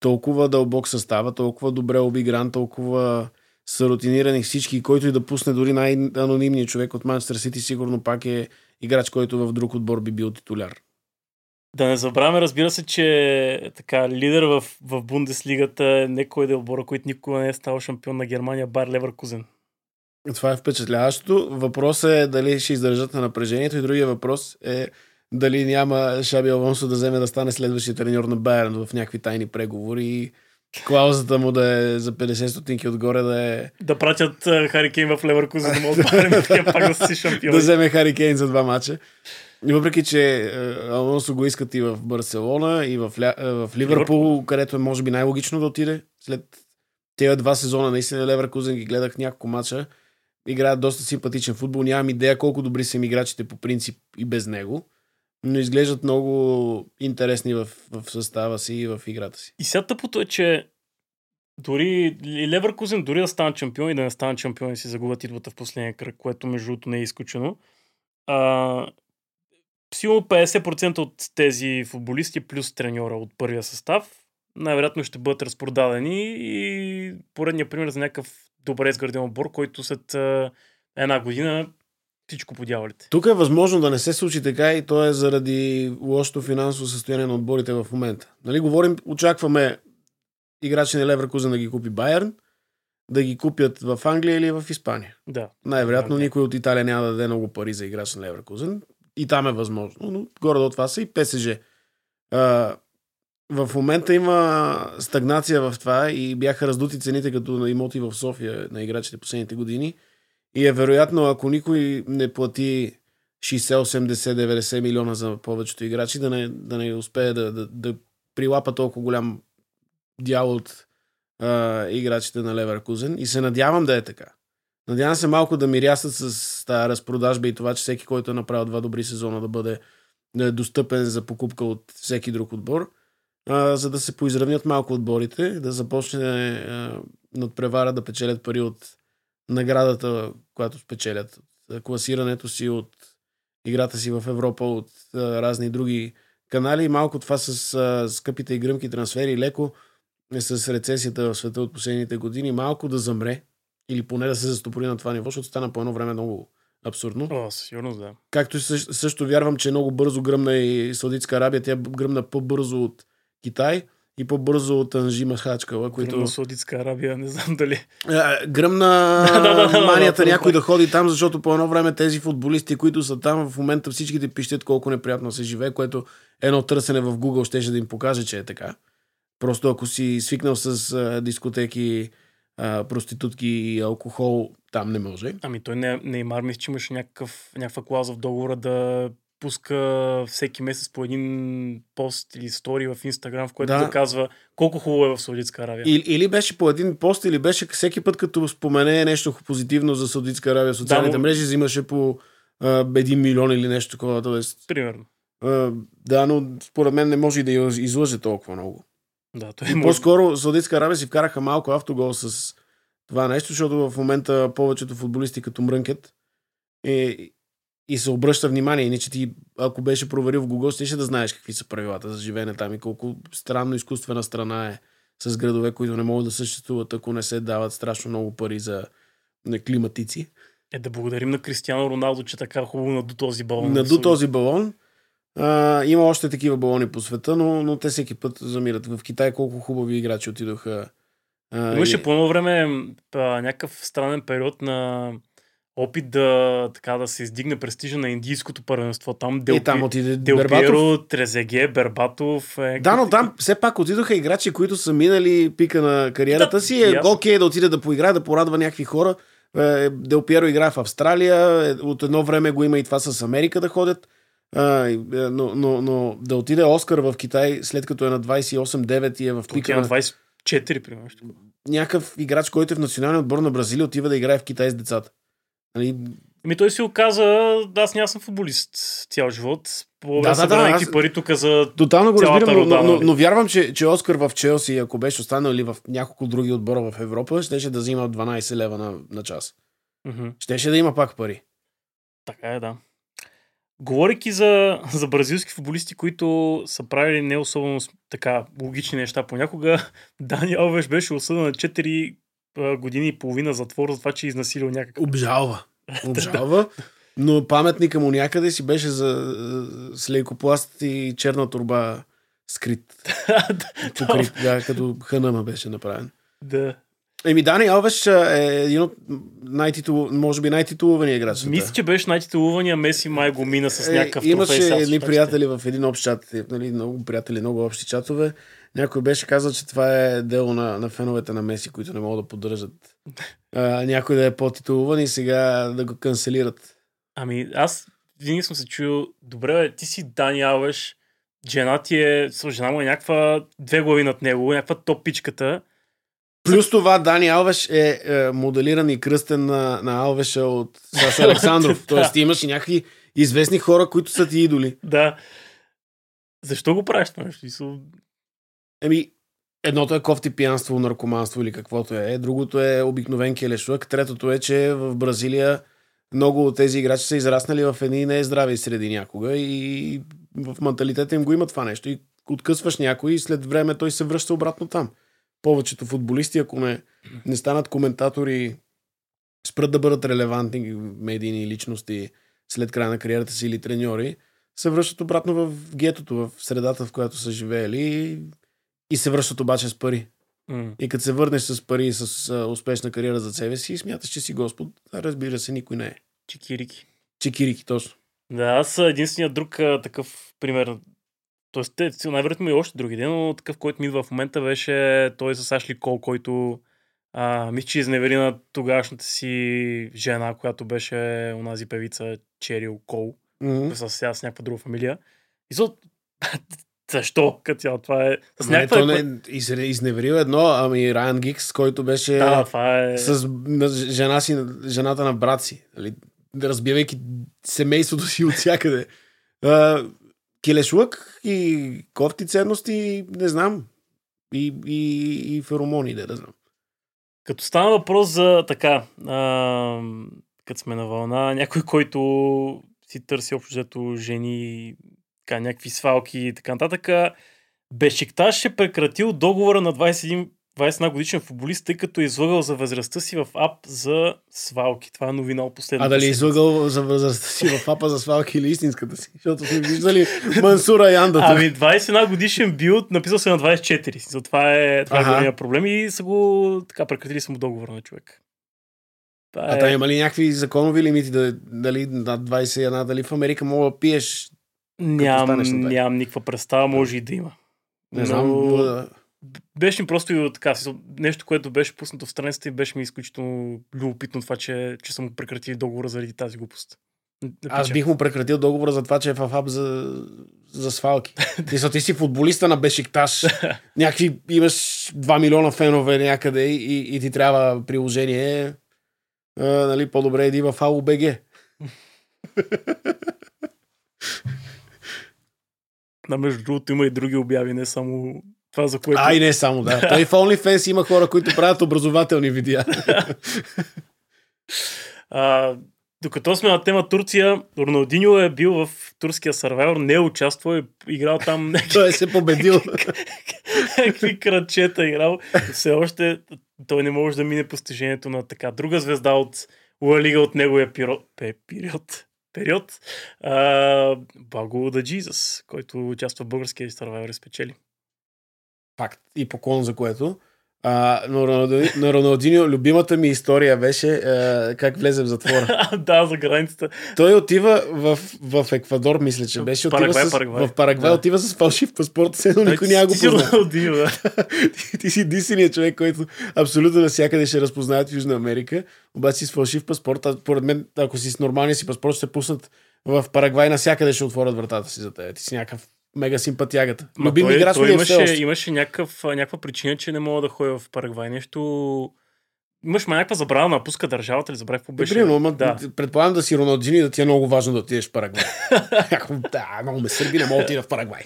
толкова дълбок състава, толкова добре обигран, толкова са рутинирани всички, който и да пусне дори най-анонимният човек от Манчестър Сити, сигурно пак е играч, който в друг отбор би бил титуляр. Да не забравяме, разбира се, че така, лидер в, в Бундеслигата е некой да отбора, който никога не е стал шампион на Германия, Бар Леверкузен. Това е впечатляващо. Въпросът е дали ще издържат на напрежението и другия въпрос е дали няма Шаби Алонсо да вземе да стане следващия треньор на Байерн в някакви тайни преговори клаузата му да е за 50 стотинки отгоре да е... Да пратят Хари Кейн в Леверкузен да могат (laughs) да пак да си шампион. да вземе Хари Кейн за два мача. И въпреки, че Алонсо го искат и в Барселона, и в, Ля... В Ливърпул, където е може би най-логично да отиде. След тези два сезона, наистина Леверкузен ги гледах няколко мача. Играят доста симпатичен футбол. Нямам идея колко добри са им играчите по принцип и без него. Но изглеждат много интересни в, в състава си и в играта си. И сега тъпото е, че дори Леверкузен, дори да стане шампион и да не стане шампион и си загубят титлата в последния кръг, което между другото не е изключено. А, сигурно 50% от тези футболисти плюс треньора от първия състав най-вероятно ще бъдат разпродадени и поредният пример за някакъв добре изграден отбор, който след една година всичко по дяволите. Тук е възможно да не се случи така и то е заради лошото финансово състояние на отборите в момента. Нали, говорим, очакваме играчи на Леверкузен да ги купи Байерн, да ги купят в Англия или в Испания. Да. Най-вероятно да, никой от Италия няма да даде много пари за играч на Леверкузен и там е възможно, но горе до това са и ПСЖ. А, в момента има стагнация в това и бяха раздути цените като на имоти в София на играчите последните години. И е вероятно, ако никой не плати 60, 80, 90 милиона за повечето играчи, да не, да не успее да, да, да прилапа толкова голям дял от а, играчите на Леверкузен и се надявам да е така. Надявам се малко да мирясат с тази разпродажба и това, че всеки, който е направил два добри сезона, да бъде да е достъпен за покупка от всеки друг отбор, а, за да се поизравнят малко отборите, да започне а, надпревара да печелят пари от наградата, която спечелят, от класирането си, от играта си в Европа, от а, разни други канали. И малко това с а, скъпите и гръмки трансфери, леко е с рецесията в света от последните години, малко да замре или поне да се застопори на това ниво, защото стана по едно време много абсурдно. О, сигурно да. Както и също, също вярвам, че много бързо гръмна и Саудитска Арабия. Тя гръмна по-бързо от Китай и по-бързо от Анжи Махачкала, които... Гръмна Саудитска Арабия, не знам дали. Гръмна (laughs) да, да, манията някой да ходи там, защото по едно време тези футболисти, които са там, в момента всичките пищят колко неприятно се живее, което едно търсене в Google щеше да им покаже, че е така. Просто ако си свикнал с а, дискотеки, а, проститутки и алкохол, там не може. Ами той не, Неймар мисля, че имаше някакъв, някаква клауза в договора да пуска всеки месец по един пост или стори в Инстаграм, в който да. да казва колко хубаво е в Саудитска Аравия. Или, или беше по един пост, или беше всеки път, като спомене нещо позитивно за Саудитска Аравия социалните да, мрежи, взимаше по а, един милион или нещо такова. Тоест, Примерно. А, да, но според мен не може и да излъже толкова много. Да, той и по-скоро Саудитска Аравия си вкараха малко автогол с това нещо, защото в момента повечето футболисти като мрънкет и, и се обръща внимание. Иначе ти, ако беше проверил в Google, ще да знаеш какви са правилата за живеене там и колко странно изкуствена страна е с градове, които не могат да съществуват, ако не се дават страшно много пари за климатици. Е, да благодарим на Кристиано Роналдо, че така хубаво наду този балон. Наду този балон. А, има още такива балони по света, но, но те всеки път замират. В Китай колко хубави играчи отидоха. А, Имаше и... по едно време а, някакъв странен период на опит да, така, да се издигне престижа на индийското първенство. Там Дел, и там отиде Дел Бербатов. Трезеге, Бербатов. Е, да, но там все пак отидоха играчи, които са минали пика на кариерата да, си. Е, окей да отиде да поиграе, да порадва някакви хора. Е, Дел Пиеро играе в Австралия. Е, от едно време го има и това с Америка да ходят. А, но, но, но да отиде Оскар в Китай, след като е на 28-9 и е в пика на... 24, примерно. Някакъв играч, който е в националния отбор на Бразилия, отива да играе в Китай с децата. Нали... Ами той си оказа, да, аз няма съм футболист цял живот. По да, да, да, аз... пари тук за Тотално го разбирам, но, но, но, но, вярвам, че, че Оскар в Челси, ако беше останал или в няколко други отбора в Европа, щеше да взима 12 лева на, на час. Mm-hmm. Щеше да има пак пари. Така е, да. Говорейки за, за бразилски футболисти, които са правили не особено така логични неща понякога, (laughs) Дани Алвеш беше осъден на 4 години и половина затвор за това, че е изнасилил някакъв. Обжалва. (laughs) Обжалва. Но паметника му някъде си беше за с лейкопласт и черна турба скрит. (laughs) Покрит, да, като хънама беше направен. Да. Еми, Дани Алвеш е един от най-титул, може би най-титулувания играч. Мисля, че беше най-титулувания, Меси май го мина с е, някакъв е, Имаше едни приятели в един общ чат, нали, много приятели, много общи чатове. Някой беше казал, че това е дело на, на феновете на Меси, които не могат да поддържат а, някой да е по-титулуван и сега да го канцелират. Ами, аз винаги съм се чуил, добре, ти си Дани Алвеш, жена ти е, жена му е някаква две глави над него, някаква топичката Плюс това Дани Алвеш е, е моделиран и кръстен на, на Алвеша от Сашо Александров. (laughs) Тоест ти имаш и някакви известни хора, които са ти идоли. Да. Защо го правиш това нещо? Еми, едното е кофти пиянство, наркоманство или каквото е. Другото е обикновен келешук. Третото е, че в Бразилия много от тези играчи са израснали в едни нездрави среди някога и в менталитета им го има това нещо. И откъсваш някой и след време той се връща обратно там повечето футболисти, ако не, не станат коментатори, спрат да бъдат релевантни медийни личности след края на кариерата си или треньори, се връщат обратно в гетото, в средата, в която са живеели и се връщат обаче с пари. Mm. И като се върнеш с пари и с а, успешна кариера за себе си, смяташ, че си Господ. А разбира се, никой не е. Чикирики. Чикирики, точно. Да, аз единственият друг а, такъв пример Тоест, те, най-вероятно и още други ден, но такъв, който ми идва в момента, беше той с Ашли Кол, който а, мисля, че изневери на тогашната си жена, която беше онази певица Черил Кол, mm-hmm. с, с някаква друга фамилия. И за (laughs) защо? Като цяло, това е... С ами някаква... Не, то не из, изневерил едно, ами Райан Гикс, който беше да, това е... с жена си, жената на брат си, нали? разбивайки семейството си от всякъде. килешлък и кофти ценности, не знам. И, и, и феромони, да, да знам. Като стана въпрос за така, а, като сме на вълна, някой, който си търси общо жени, така, някакви свалки и така нататък, Бешикташ е прекратил договора на 21, 21 годишен футболист, тъй като е излъгал за възрастта си в ап за свалки. Това е новина от последната А дали е излъгал за възрастта си в апа за свалки или истинската си? Защото сме виждали Мансура Янда. Ами 21 годишен бил, написал се на 24. За това е, това е големия проблем и са го така прекратили му договора на човек. Това а е... там има ли някакви законови лимити? Дали над 21, дали в Америка мога да пиеш? Нямам, нямам никаква представа, може и да има. Не знам. Но... Беше ми просто и така, нещо, което беше пуснато в страницата и беше ми изключително любопитно това, че, че съм прекратил договора заради тази глупост. Аз бих му прекратил договора за това, че е в хаб за, за свалки. (laughs) ти, са, ти си футболиста на Бешикташ. Някакви имаш 2 милиона фенове някъде и, и ти трябва приложение. А, нали, по-добре иди в АУБГ. (laughs) На между другото има и други обяви, не само това, за което... Ай, не само, да. Той в OnlyFans има хора, които правят образователни видеа. а, докато сме на тема Турция, Роналдиньо е бил в турския сървайвер, не е участвал, е играл там... (laughs) той е се победил. (laughs) Какви крачета е играл. Все още той не може да мине постижението на така друга звезда от Лига от неговия период. Период период. Благо да Джизъс, който участва в българския Survivor спечели. Факт. И поклон за което. А, но на Роналдиньо любимата ми история беше а, как влезе в затвора. (laughs) да, за границата. Той отива в, в Еквадор, мисля, че беше. Отива Парагвай, с, Парагвай. В Парагвай да. отива с фалшив паспорт, все едно никой няма го познава. (laughs) ти, ти си единственият човек, който абсолютно навсякъде ще разпознаят в Южна Америка, обаче си с фалшив паспорт. А поред мен, ако си с нормалния си паспорт, ще се пуснат в Парагвай, навсякъде ще отворят вратата си за теб. Ти си някакъв мега симпатягата. Любим той, играч той имаше, имаше някакъв, някаква причина, че не мога да ходя в Парагвай. Нещо... Имаш ма някаква забрана напуска държавата или забравих какво беше. Примерно, ма, да. предполагам да си Роналдини да ти е много важно да отидеш в Парагвай. (laughs) да, много ме сърби, не мога да отида в Парагвай.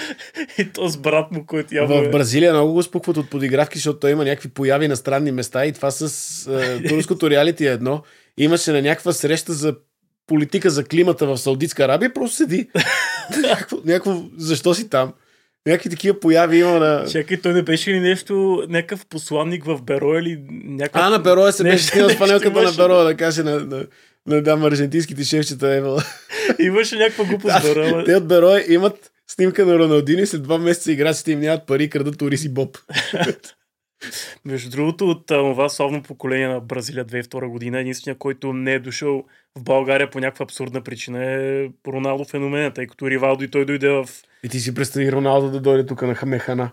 (laughs) и то с брат му, който явно В е- Бразилия много го спукват от подигравки, защото той има някакви появи на странни места и това с е, турското реалити е едно. Имаше на някаква среща за политика за климата в Саудитска Арабия, просто седи. (laughs) някакво, някакво, защо си там? Някакви такива появи има на... Чакай, той не беше ли нещо, някакъв посланник в Беро или някакъв... А, на Беро се беше снимал с панелката на Беро да каже на, на, на дама аржентинските шефчета Евала. (laughs) Имаше някаква глупост Беро. Те от Беро имат снимка на Роналдини, след два месеца играчите им нямат пари, крадат Орис и Боб. (laughs) Между другото, от това славно поколение на Бразилия 2002 година, единствения, който не е дошъл в България по някаква абсурдна причина е Роналдо феномена, тъй като Ривалдо и той дойде в... И ти си представи Роналдо да дойде тук на Хамехана.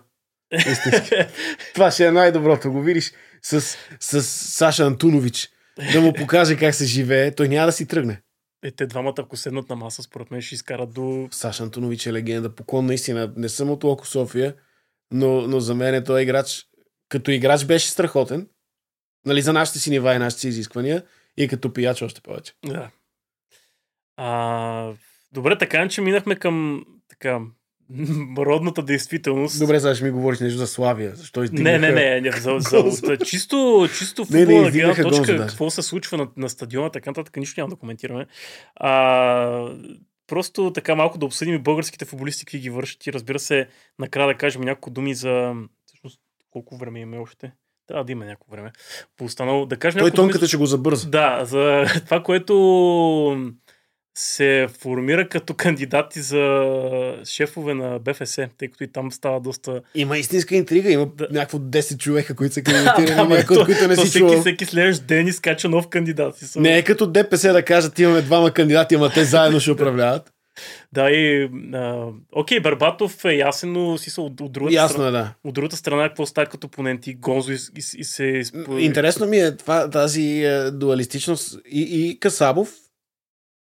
(laughs) Това ще е най-доброто. Го видиш с, с Саша Антунович. Да му покаже как се живее. Той няма да си тръгне. Е, те двамата, ако седнат на маса, според мен ще изкарат до... Саша Антонович е легенда. Поклон наистина. Не съм от Локо София, но, но за мен е той играч. Като играч беше страхотен. Нали, за нашите си нива и нашите си изисквания. И като пияч още повече. Да. А, добре, така че минахме към така, родната действителност. Добре, сега ще ми говориш нещо за Славия. Защо издигнаха... Не, не, не, за, за, (laughs) за чисто, чисто футболна гледна точка, гонза, какво се случва на, на стадиона, така нататък, нищо няма да коментираме. А, просто така малко да обсъдим и българските футболисти, какви ги вършат и разбира се, накрая да кажем няколко думи за колко време имаме още. Трябва да има някакво време. По останало, да кажем Той тонката ще го забърза. Да, за (laughs) това, което се формира като кандидати за шефове на БФС, тъй като и там става доста... Има истинска интрига, има да. някакво 10 човека, които са (laughs) кандидатирани, от които не си всеки, чувал. Всеки следващ ден изкача нов кандидат. Не е като ДПС да кажат, имаме двама кандидати, ама те заедно ще управляват. Да, и... А, окей, Барбатов е ясен, но си са от, от другата Ясно страна. Е, да. От другата страна, какво става като опоненти? Гонзо и, и, и се... Интересно ми е това, тази е, дуалистичност. И, и Касабов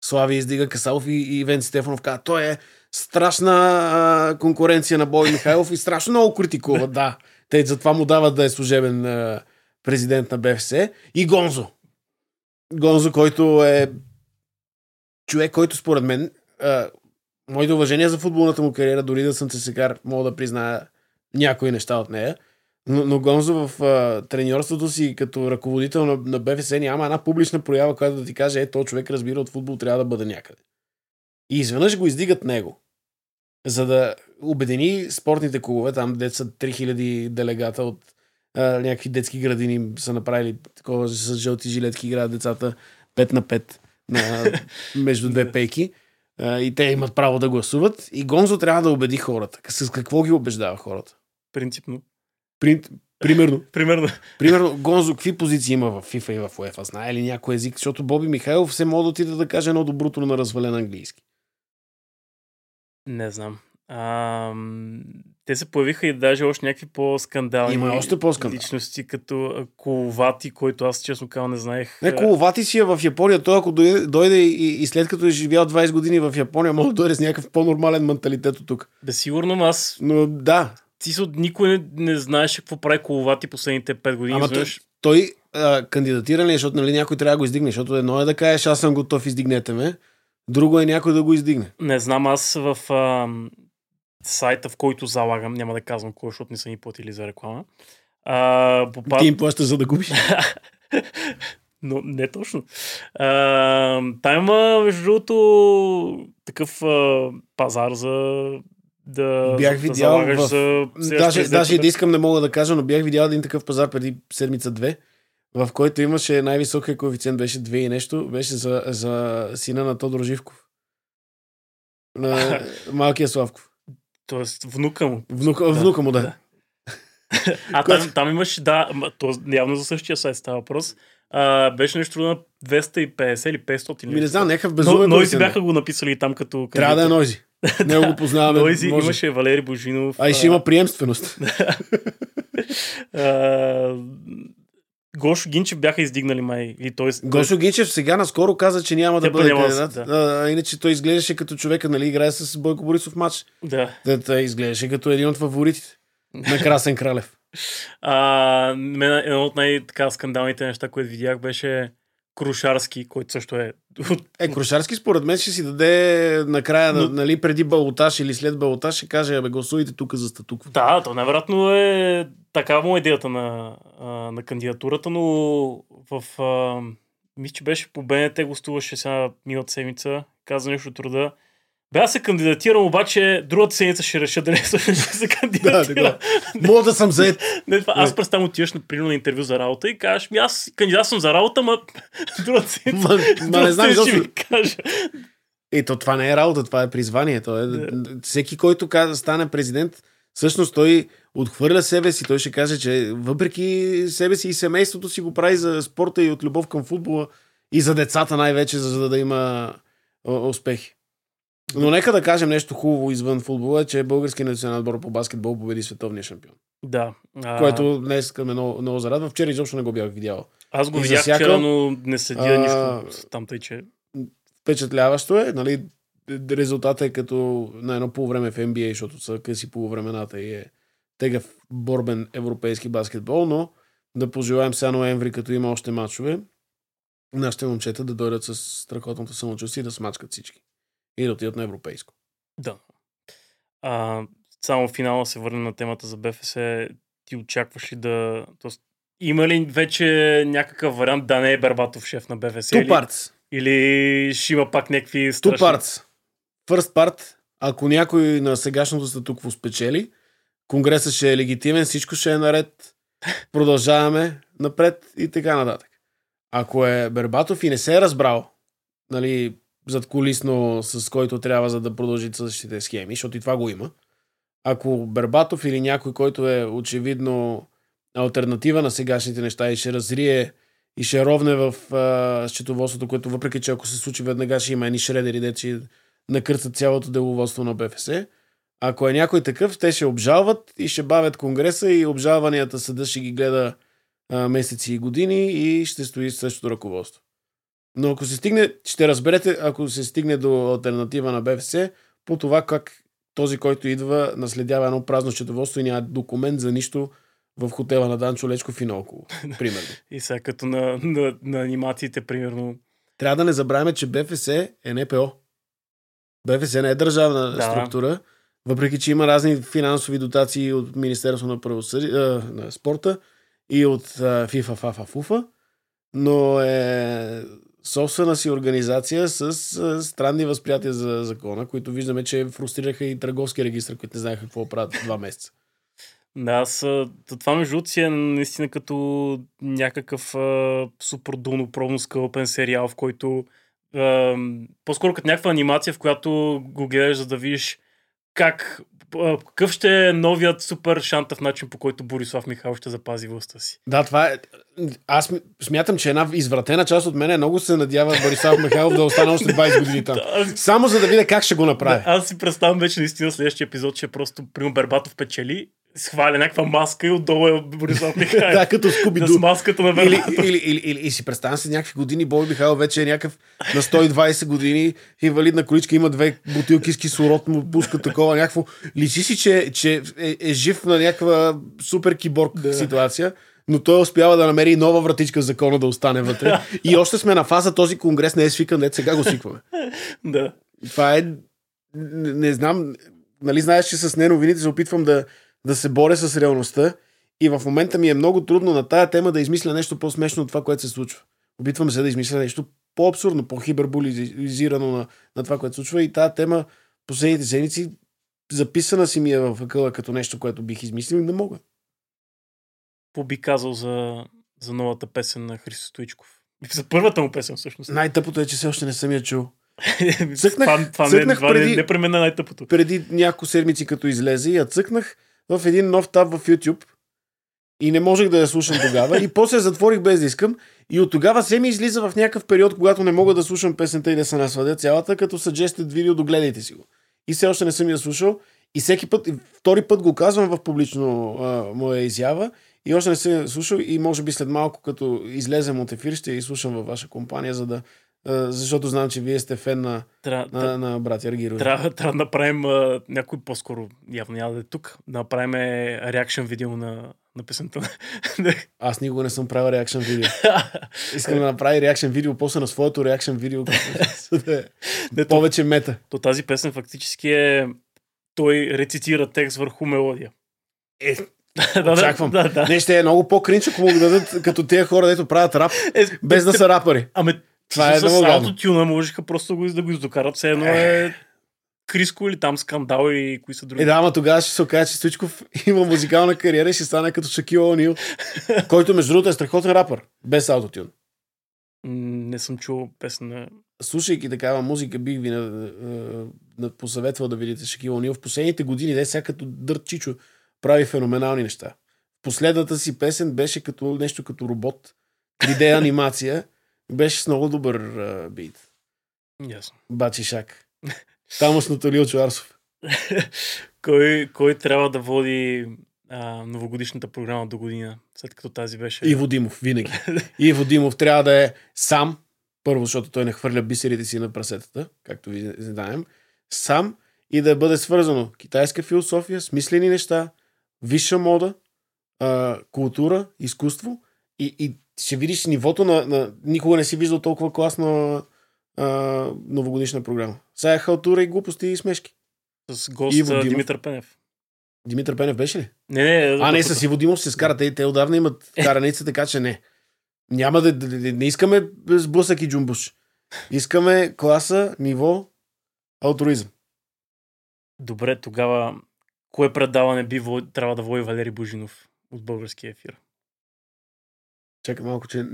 Слави издига Касалов и, и Ивен Стефанов казва, той е страшна а, конкуренция на Бой Михайлов и страшно много критикуват, да. Те затова му дават да е служебен а, президент на БФС. И Гонзо. Гонзо, който е човек, който според мен а, моите уважения за футболната му кариера, дори да съм се сега, мога да призная някои неща от нея. Но, но Гонзо в а, треньорството си като ръководител на, на БФС няма една публична проява, която да ти каже, е, то човек разбира от футбол, трябва да бъде някъде. И изведнъж го издигат него, за да обедини спортните клубове, там деца 3000 делегата от а, някакви детски градини са направили такова с жълти жилетки, играят децата 5 на 5 на, (laughs) между две пейки. И те имат право да гласуват. И Гонзо трябва да убеди хората. С какво ги убеждава хората? Принципно. При, примерно. (laughs) Примерно. Примерно, Гонзо, какви позиции има в FIFA и в UEFA? Знае ли някой език? Защото Боби Михайлов все може да отиде да каже едно доброто на развален английски. Не знам. А, те се появиха и даже още някакви по-скандални Има още по-скандални. личности, като Коловати, който аз честно казвам не знаех. Не, Коловати си е в Япония. Той ако дойде, дойде и, и, след като е живял 20 години в Япония, може да дойде с някакъв по-нормален менталитет от тук. Да, сигурно, аз... Но да. Ти си никой не, не знаеше какво прави Коловати последните 5 години. Ама той, той а, кандидатира ли, защото нали, някой трябва да го издигне, защото едно е да кажеш, аз съм готов, издигнете ме. Друго е някой да го издигне. Не знам, аз в а, сайта, в който залагам, няма да казвам кой, защото не са ни платили за реклама. А, попад... Ти им плащаш за да губиш. (laughs) Но не точно. А, там има, между другото, такъв а, пазар за да, бях да видял залагаш в... за даже, даже и да искам не мога да кажа, но бях видял един такъв пазар преди седмица-две, в който имаше най-високия коефициент, беше 2 и нещо, беше за, за сина на Тодор Живков. На (laughs) малкия Славков. Тоест внука му. Внука, да. внука му, да. да. А там, там имаш, да, то явно за същия сайт става въпрос. А, беше нещо на 250 или 500. Ми не знам, нека в безумен. Но, Нойзи бяха го написали там като... Трябва да е Нойзи. Не го познаваме. Нойзи може. имаше Валери Божинов. А и ще има приемственост. (laughs) Гошо Гинчев бяха издигнали май. И той... Гошо Гинчев сега наскоро каза, че няма да бъде кандидат. Да. А, иначе той изглеждаше като човека, нали, играе с Бойко Борисов матч. Да. да той изглеждаше като един от фаворитите на Красен Кралев. (laughs) А, едно от най-така скандалните неща, които видях, беше Крушарски, който също е... Е, Крушарски според мен ще си даде накрая, Но... нали, преди балотаж или след балотаж, ще каже, абе, гласувайте тук за статукво. Да, то невероятно е такава му е идеята на, на кандидатурата, но в... А, мисля, че беше по БНТ, гостуваше сега миналата седмица, каза нещо труда. Бе, аз се кандидатирам, обаче другата седмица ще реша дали (laughs) ще се кандидатира. Да, да. Мога да съм заед. (laughs) Не, това, аз представям отиваш например на интервю за работа и кажеш, ми аз кандидат съм за работа, ма (laughs) другата седмица. Ма, ма не знам, защо. ми кажа. И то това не е работа, това е призвание. То е, да. Всеки, който каза, стане президент, всъщност той отхвърля себе си. Той ще каже, че въпреки себе си и семейството си го прави за спорта и от любов към футбола и за децата най-вече, за да има успехи. Но нека да кажем нещо хубаво извън футбола, че българският национален отбор по баскетбол победи световния шампион. Да. А... Което днес ме много, много зарадва. Вчера изобщо не го бях видял. Аз го видях всяка... вчера, но не следя а... нищо там тъй, че... Впечатляващо е, нали? Резултатът е като на едно полувреме в NBA, защото са къси полувремената и е тегъв борбен европейски баскетбол, но да пожелаем сега ноември, като има още матчове, нашите момчета да дойдат с страхотното самочувствие и да смачкат всички и да отидат на европейско. Да. А, само финала се върнем на темата за БФС. Ти очакваш ли да... Тоест, има ли вече някакъв вариант да не е Бербатов шеф на БФС? Two parts. Или, или ще има пак някакви страшни... Two parts. First part, ако някой на сегашното статукво спечели, конгресът ще е легитимен, всичко ще е наред, продължаваме напред и така нататък. Ако е Бербатов и не се е разбрал, нали, зад колисно, с който трябва за да продължи същите схеми, защото и това го има. Ако Бербатов или някой, който е очевидно альтернатива на сегашните неща и ще разрие и ще ровне в а, счетоводството, което въпреки, че ако се случи веднага ще има едни шредери, де накърцат цялото деловодство на БФС. Ако е някой такъв, те ще обжалват и ще бавят Конгреса и обжалванията съда ще ги гледа а, месеци и години и ще стои същото ръководство. Но ако се стигне, ще разберете, ако се стигне до альтернатива на БФС, по това как този, който идва, наследява едно празно счетоводство и няма документ за нищо в хотела на Данчо Лечков и наоколо. (laughs) Примерно. и сега като на, на, на анимациите, примерно. Трябва да не забравяме, че БФС е НПО. БФС не е държавна да. структура, въпреки че има разни финансови дотации от Министерство на, правосъди... на спорта и от ФИФА, ФАФА, ФУФА, но е собствена си организация с странни възприятия за закона, които виждаме, че фрустрираха и търговски регистр, които не знаеха какво правят два месеца. Да, аз, това между си е наистина като някакъв а, супер скълпен сериал, в който а, по-скоро като някаква анимация, в която го гледаш, за да видиш как какъв ще е новият супер шантов начин, по който Борислав Михайлов ще запази властта си? Да, това е. Аз смятам, че една извратена част от мене много се надява Борислав Михайлов да остане още 20 години там. (laughs) Само за да видя как ще го направи. Да, аз си представям вече наистина следващия епизод, че просто примерно Бербатов печели схваля някаква маска и отдолу е Борислав Михайлов. (laughs) да, като Скуби С маската на или, или, или, или, и си представям се някакви години, Бой Михайлов вече е някакъв на 120 години, инвалидна количка, има две бутилки с кислород, му пуска такова някакво. Личи си, че, че е, е жив на някаква супер киборг да. ситуация но той успява да намери нова вратичка в закона да остане вътре. И още сме на фаза, този конгрес не е свикан, не сега го свикваме. да. Това е, не, не знам, нали знаеш, че с неновините се опитвам да, да се боря с реалността и в момента ми е много трудно на тая тема да измисля нещо по-смешно от това, което се случва. Опитвам се да измисля нещо по-абсурдно, по-хиберболизирано на, на това, което се случва и тази тема последните седмици записана си ми е в акъла като нещо, което бих измислил и не мога. Какво би казал за, за новата песен на Христо Стоичков? За първата му песен всъщност. Най-тъпото е, че все още не съм я чул. (laughs) цъкнах, това, това цъкнах не, преди, не, не най-тъпото. Преди няколко седмици, като излезе, я цъкнах в един нов таб в YouTube и не можех да я слушам тогава. И после затворих без да искам. И от тогава се ми излиза в някакъв период, когато не мога да слушам песента и да се насладя цялата, като suggested видео, догледайте си го. И все още не съм я слушал. И всеки път, втори път го казвам в публично а, моя изява. И още не съм слушал и може би след малко, като излезем от ефир, ще я изслушам във ваша компания, за да защото знам, че вие сте фен на, Тря, на, на братя Аргиро. Трябва, трябва да направим а, някой по-скоро, явно няма да е тук, да направим реакшн видео на, на песента. (laughs) Аз никога не съм правил реакшн видео. (laughs) Искам да направя реакшн видео, после на своето реакшн видео, (laughs) да е повече мета. То тази песен фактически е той рецитира текст върху мелодия. Е, Очаквам. Да, да. Не, ще е много по-кринч, ако му дадат като тези хора, дето правят рап, е, без да са рапъри. Ами, това е много аутотюна можеха просто да го издокарат. Все едно е Криско или там скандал и кои са други. Е, да, ама тогава ще се окаже, че Стоичков (laughs) има музикална кариера и ще стане като Шакил Онил, (laughs) който между другото е страхотен рапър, без аутотюн. Не съм чул песен на... Слушайки такава музика, бих ви на, на, на посъветвал да видите Шакил Онил. В последните години, де сега като Дърт Чичо, прави феноменални неща. Последната си песен беше като нещо като робот. 3D анимация беше с много добър uh, бит. Ясно. Бачи Шак. (laughs) Тамошното Лил Чуарсов. (laughs) кой, кой трябва да води а, новогодишната програма до година, след като тази беше... Иво Димов, винаги. (laughs) Иво Димов трябва да е сам, първо, защото той не хвърля бисерите си на прасетата, както ви знаем, сам и да бъде свързано китайска философия, смислени неща, висша мода, а, култура, изкуство и, и ще видиш нивото на, на... Никога не си виждал толкова класна а, новогодишна програма. Сега е халтура и глупости и смешки. С гост Иво Димитър Пенев. Димитър Пенев беше ли? Не, не. А, не, с Иво Димов се скарат. Те, те отдавна имат е. караница, така че не. Няма да, да, не искаме сблъсък и джумбуш. Искаме класа, ниво, алтруизъм. Добре, тогава кое предаване би трябва да води Валери Божинов от българския ефир? Чакай малко, че...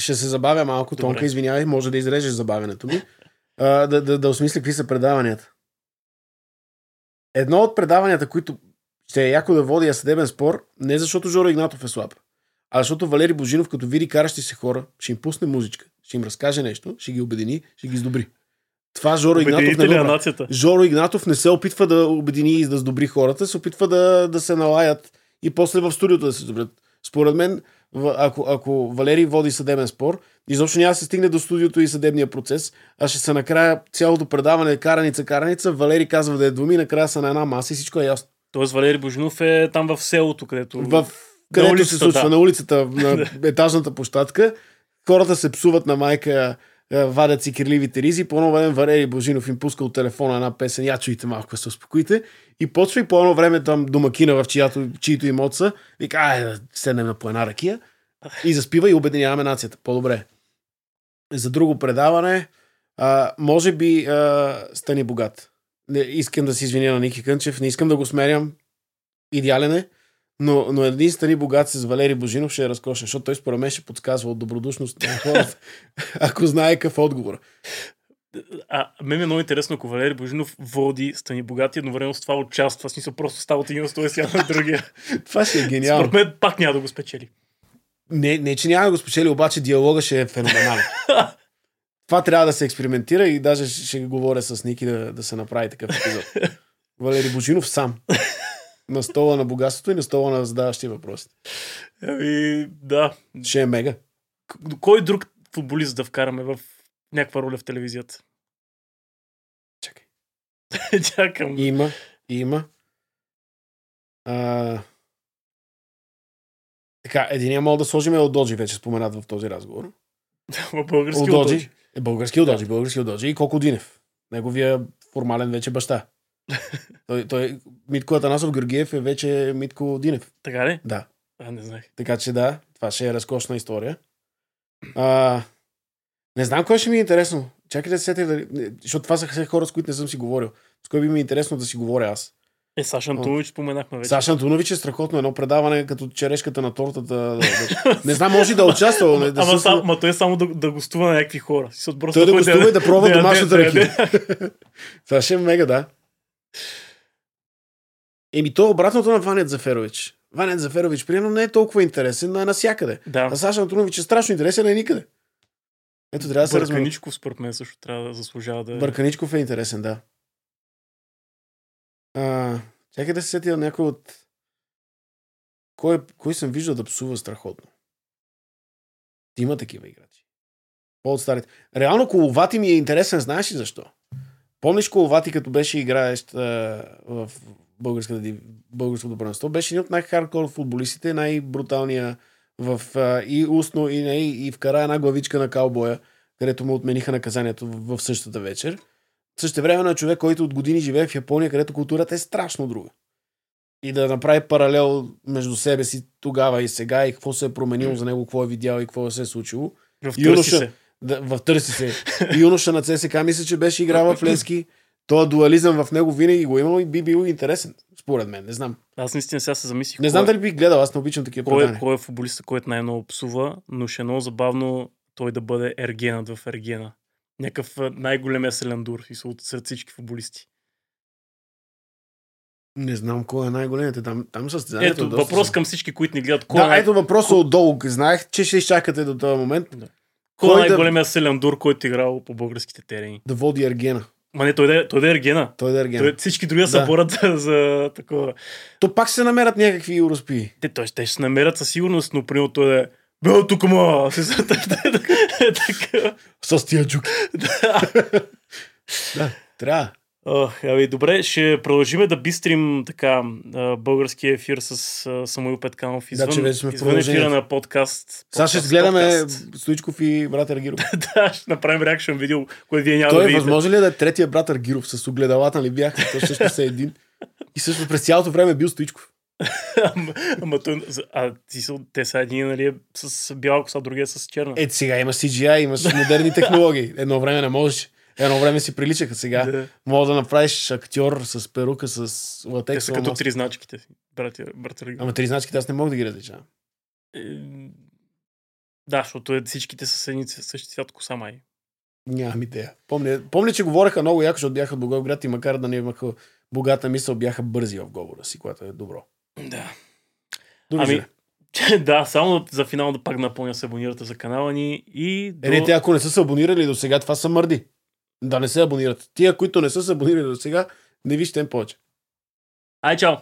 Ще се забавя малко, Добре. Тонка, извинявай, може да изрежеш забавянето ми. А, да, да, да осмисля какви са предаванията. Едно от предаванията, които ще е яко да води съдебен спор, не защото Жоро Игнатов е слаб, а защото Валери Божинов, като види каращи се хора, ще им пусне музичка, ще им разкаже нещо, ще ги обедини, ще ги сдобри. Това Жоро Игнатов не го Жоро Игнатов не се опитва да обедини и да сдобри хората, се опитва да, да се налаят и после в студиото да се сдобрят. Според мен, ако, ако Валерий води съдебен спор, изобщо няма се стигне до студиото и съдебния процес, а ще се накрая цялото предаване караница, караница, Валери казва да е думи, накрая са на една маса и всичко е ясно. Тоест Валери Божинов е там в селото, където... В където улицата, се случва, да. на улицата, на (laughs) етажната площадка. Хората се псуват на майка, вадят си кирливите ризи. По едно време Валери Божинов им пуска от телефона една песен, я чуйте малко, се успокоите. И почва и по едно време там домакина в чиято, чието имот са, вика, ай, да седнем на по една ракия. И заспива и обединяваме нацията. По-добре. За друго предаване, а, може би а, стани богат. Не, искам да се извиня на Ники Кънчев, не искам да го смерям. Идеален е. Но, но един стани богат с Валери Божинов ще е разкошен, защото той според мен ще подсказва от добродушност на хората, (laughs) ако знае какъв отговор. А, мен е много интересно, ако Валери Божинов води Стани богати, едновременно с това участва. Смисъл просто става от един стоя сега на другия. (laughs) това ще е гениално. Според мен пак няма да го спечели. Не, не, че няма да го спечели, обаче диалога ще е феноменален. (laughs) това трябва да се експериментира и даже ще говоря с Ники да, да се направи такъв епизод. Валери Божинов сам на стола на богатството и на стола на задаващи въпроси. Ами, да. Ще е мега. Кой друг футболист да вкараме в някаква роля в телевизията? Чакай. (laughs) Чакам. Има, има. А... Така, единия мога да сложим Елдоджи, вече споменат в този разговор. (laughs) български Елдоджи. Е, български Елдоджи, български Елдоджи и Коко Динев. Неговия формален вече баща. (laughs) той, той, Митко Атанасов Георгиев е вече Митко Динев. Така ли? Да. А, не знаех. Така че да, това ще е разкошна история. А, не знам кой ще ми е интересно. Чакайте да се сетя, защото това са хора, с които не съм си говорил. С кой би ми е интересно да си говоря аз. Е, Саша Антонович споменахме вече. Саша Антонович е страхотно едно предаване като черешката на тортата. Да, (laughs) да, не знам, може да участва. Не, да ама, са... ама той е само да, да гостува на някакви хора. Той да гостува и да пробва домашната ръки. (laughs) Това ще е мега, да. Еми, то е обратното на Ванет Заферович. Ванет Заферович, примерно, не е толкова интересен, но е навсякъде. Да. А Саша Антонович е страшно интересен, е никъде. Ето, трябва да се. Бърканичков, според мен, също трябва да заслужава да... Бърканичков е интересен, да. А, чакай да се сетя някой от... Кой, кой съм виждал да псува страхотно? Има такива играчи. По-от старите. Реално Коловати ми е интересен, знаеш ли защо? Помниш Коловати, като беше играещ а, в българската, българското първенство, беше един от най-хардкор футболистите, най-бруталния в, а, и устно, и, не, и вкара една главичка на каубоя, където му отмениха наказанието в, в същата вечер. Също време на човек, който от години живее в Япония, където културата е страшно друга. И да направи паралел между себе си тогава и сега и какво се е променило за него, какво е видял и какво се е случило. Юноша, се. Да, в търси се. Юноша на ЦСК мисля, че беше играл в Лески. Този дуализъм в него винаги го е имал и би бил интересен, според мен. Не знам. Аз наистина сега се замислих. Не знам кой... Е- дали бих гледал, аз не обичам такива кой, е, кой е футболиста, който най-много псува, но ще е много забавно той да бъде ергенът в ергена. Някакъв най-големия селендур сред всички футболисти. Не знам кой е най-големите. Там, там състезанието Ето, доста въпрос към всички, които ни гледат. Кой да, е най- ето въпросът кой... отдолу. Знаех, че ще изчакате до този момент. Да. Кой, е най-големия да... селендур, който е играл по българските терени? Да води Ергена. Ма не, той да, е, той да е Ергена. Той да е Ергена. Той, всички други да. се борят за, за такова. То пак се намерят някакви успи. Те, той, те ще се намерят със сигурност, но примерно той да е Бе, тук ма! С тия джуки. да, трябва. Uh, ами, добре, ще продължим да бистрим така българския ефир с uh, Самуил Петканов извън, да, че вече сме извън ефира на подкаст. Сега ще гледаме Стоичков и брат Аргиров. (laughs) да, ще направим реакшн видео, което вие няма Той да видите. възможно ли е да е третия брат Аргиров с огледалата ли бяха? Той също се един. И също през цялото време е бил Стоичков. ама, ама той, а ти са, те са един, нали, с бяла коса, другия с черна. Ето сега има CGI, имаш модерни технологии. Едно време не можеш. Едно време си приличаха сега. Да. Мога да направиш актьор с перука, с латекс. Те са като три значките си, братя, братя. Ама три значките аз не мога да ги различавам. Е, да, защото е, всичките са едни същи цвят коса май. Нямам идея. Помня, помня, че говореха много яко, защото бяха от град и макар да не имаха богата мисъл, бяха бързи в говора си, което е добро. Да. Ами, (laughs) да, само за финал да пак напълня се абонирате за канала ни и... До... Е, не, те ако не са се абонирали до сега, това са мърди. Да не се абонират. Тия, които не са се абонирали до сега, не вижте им повече. Ай, чао!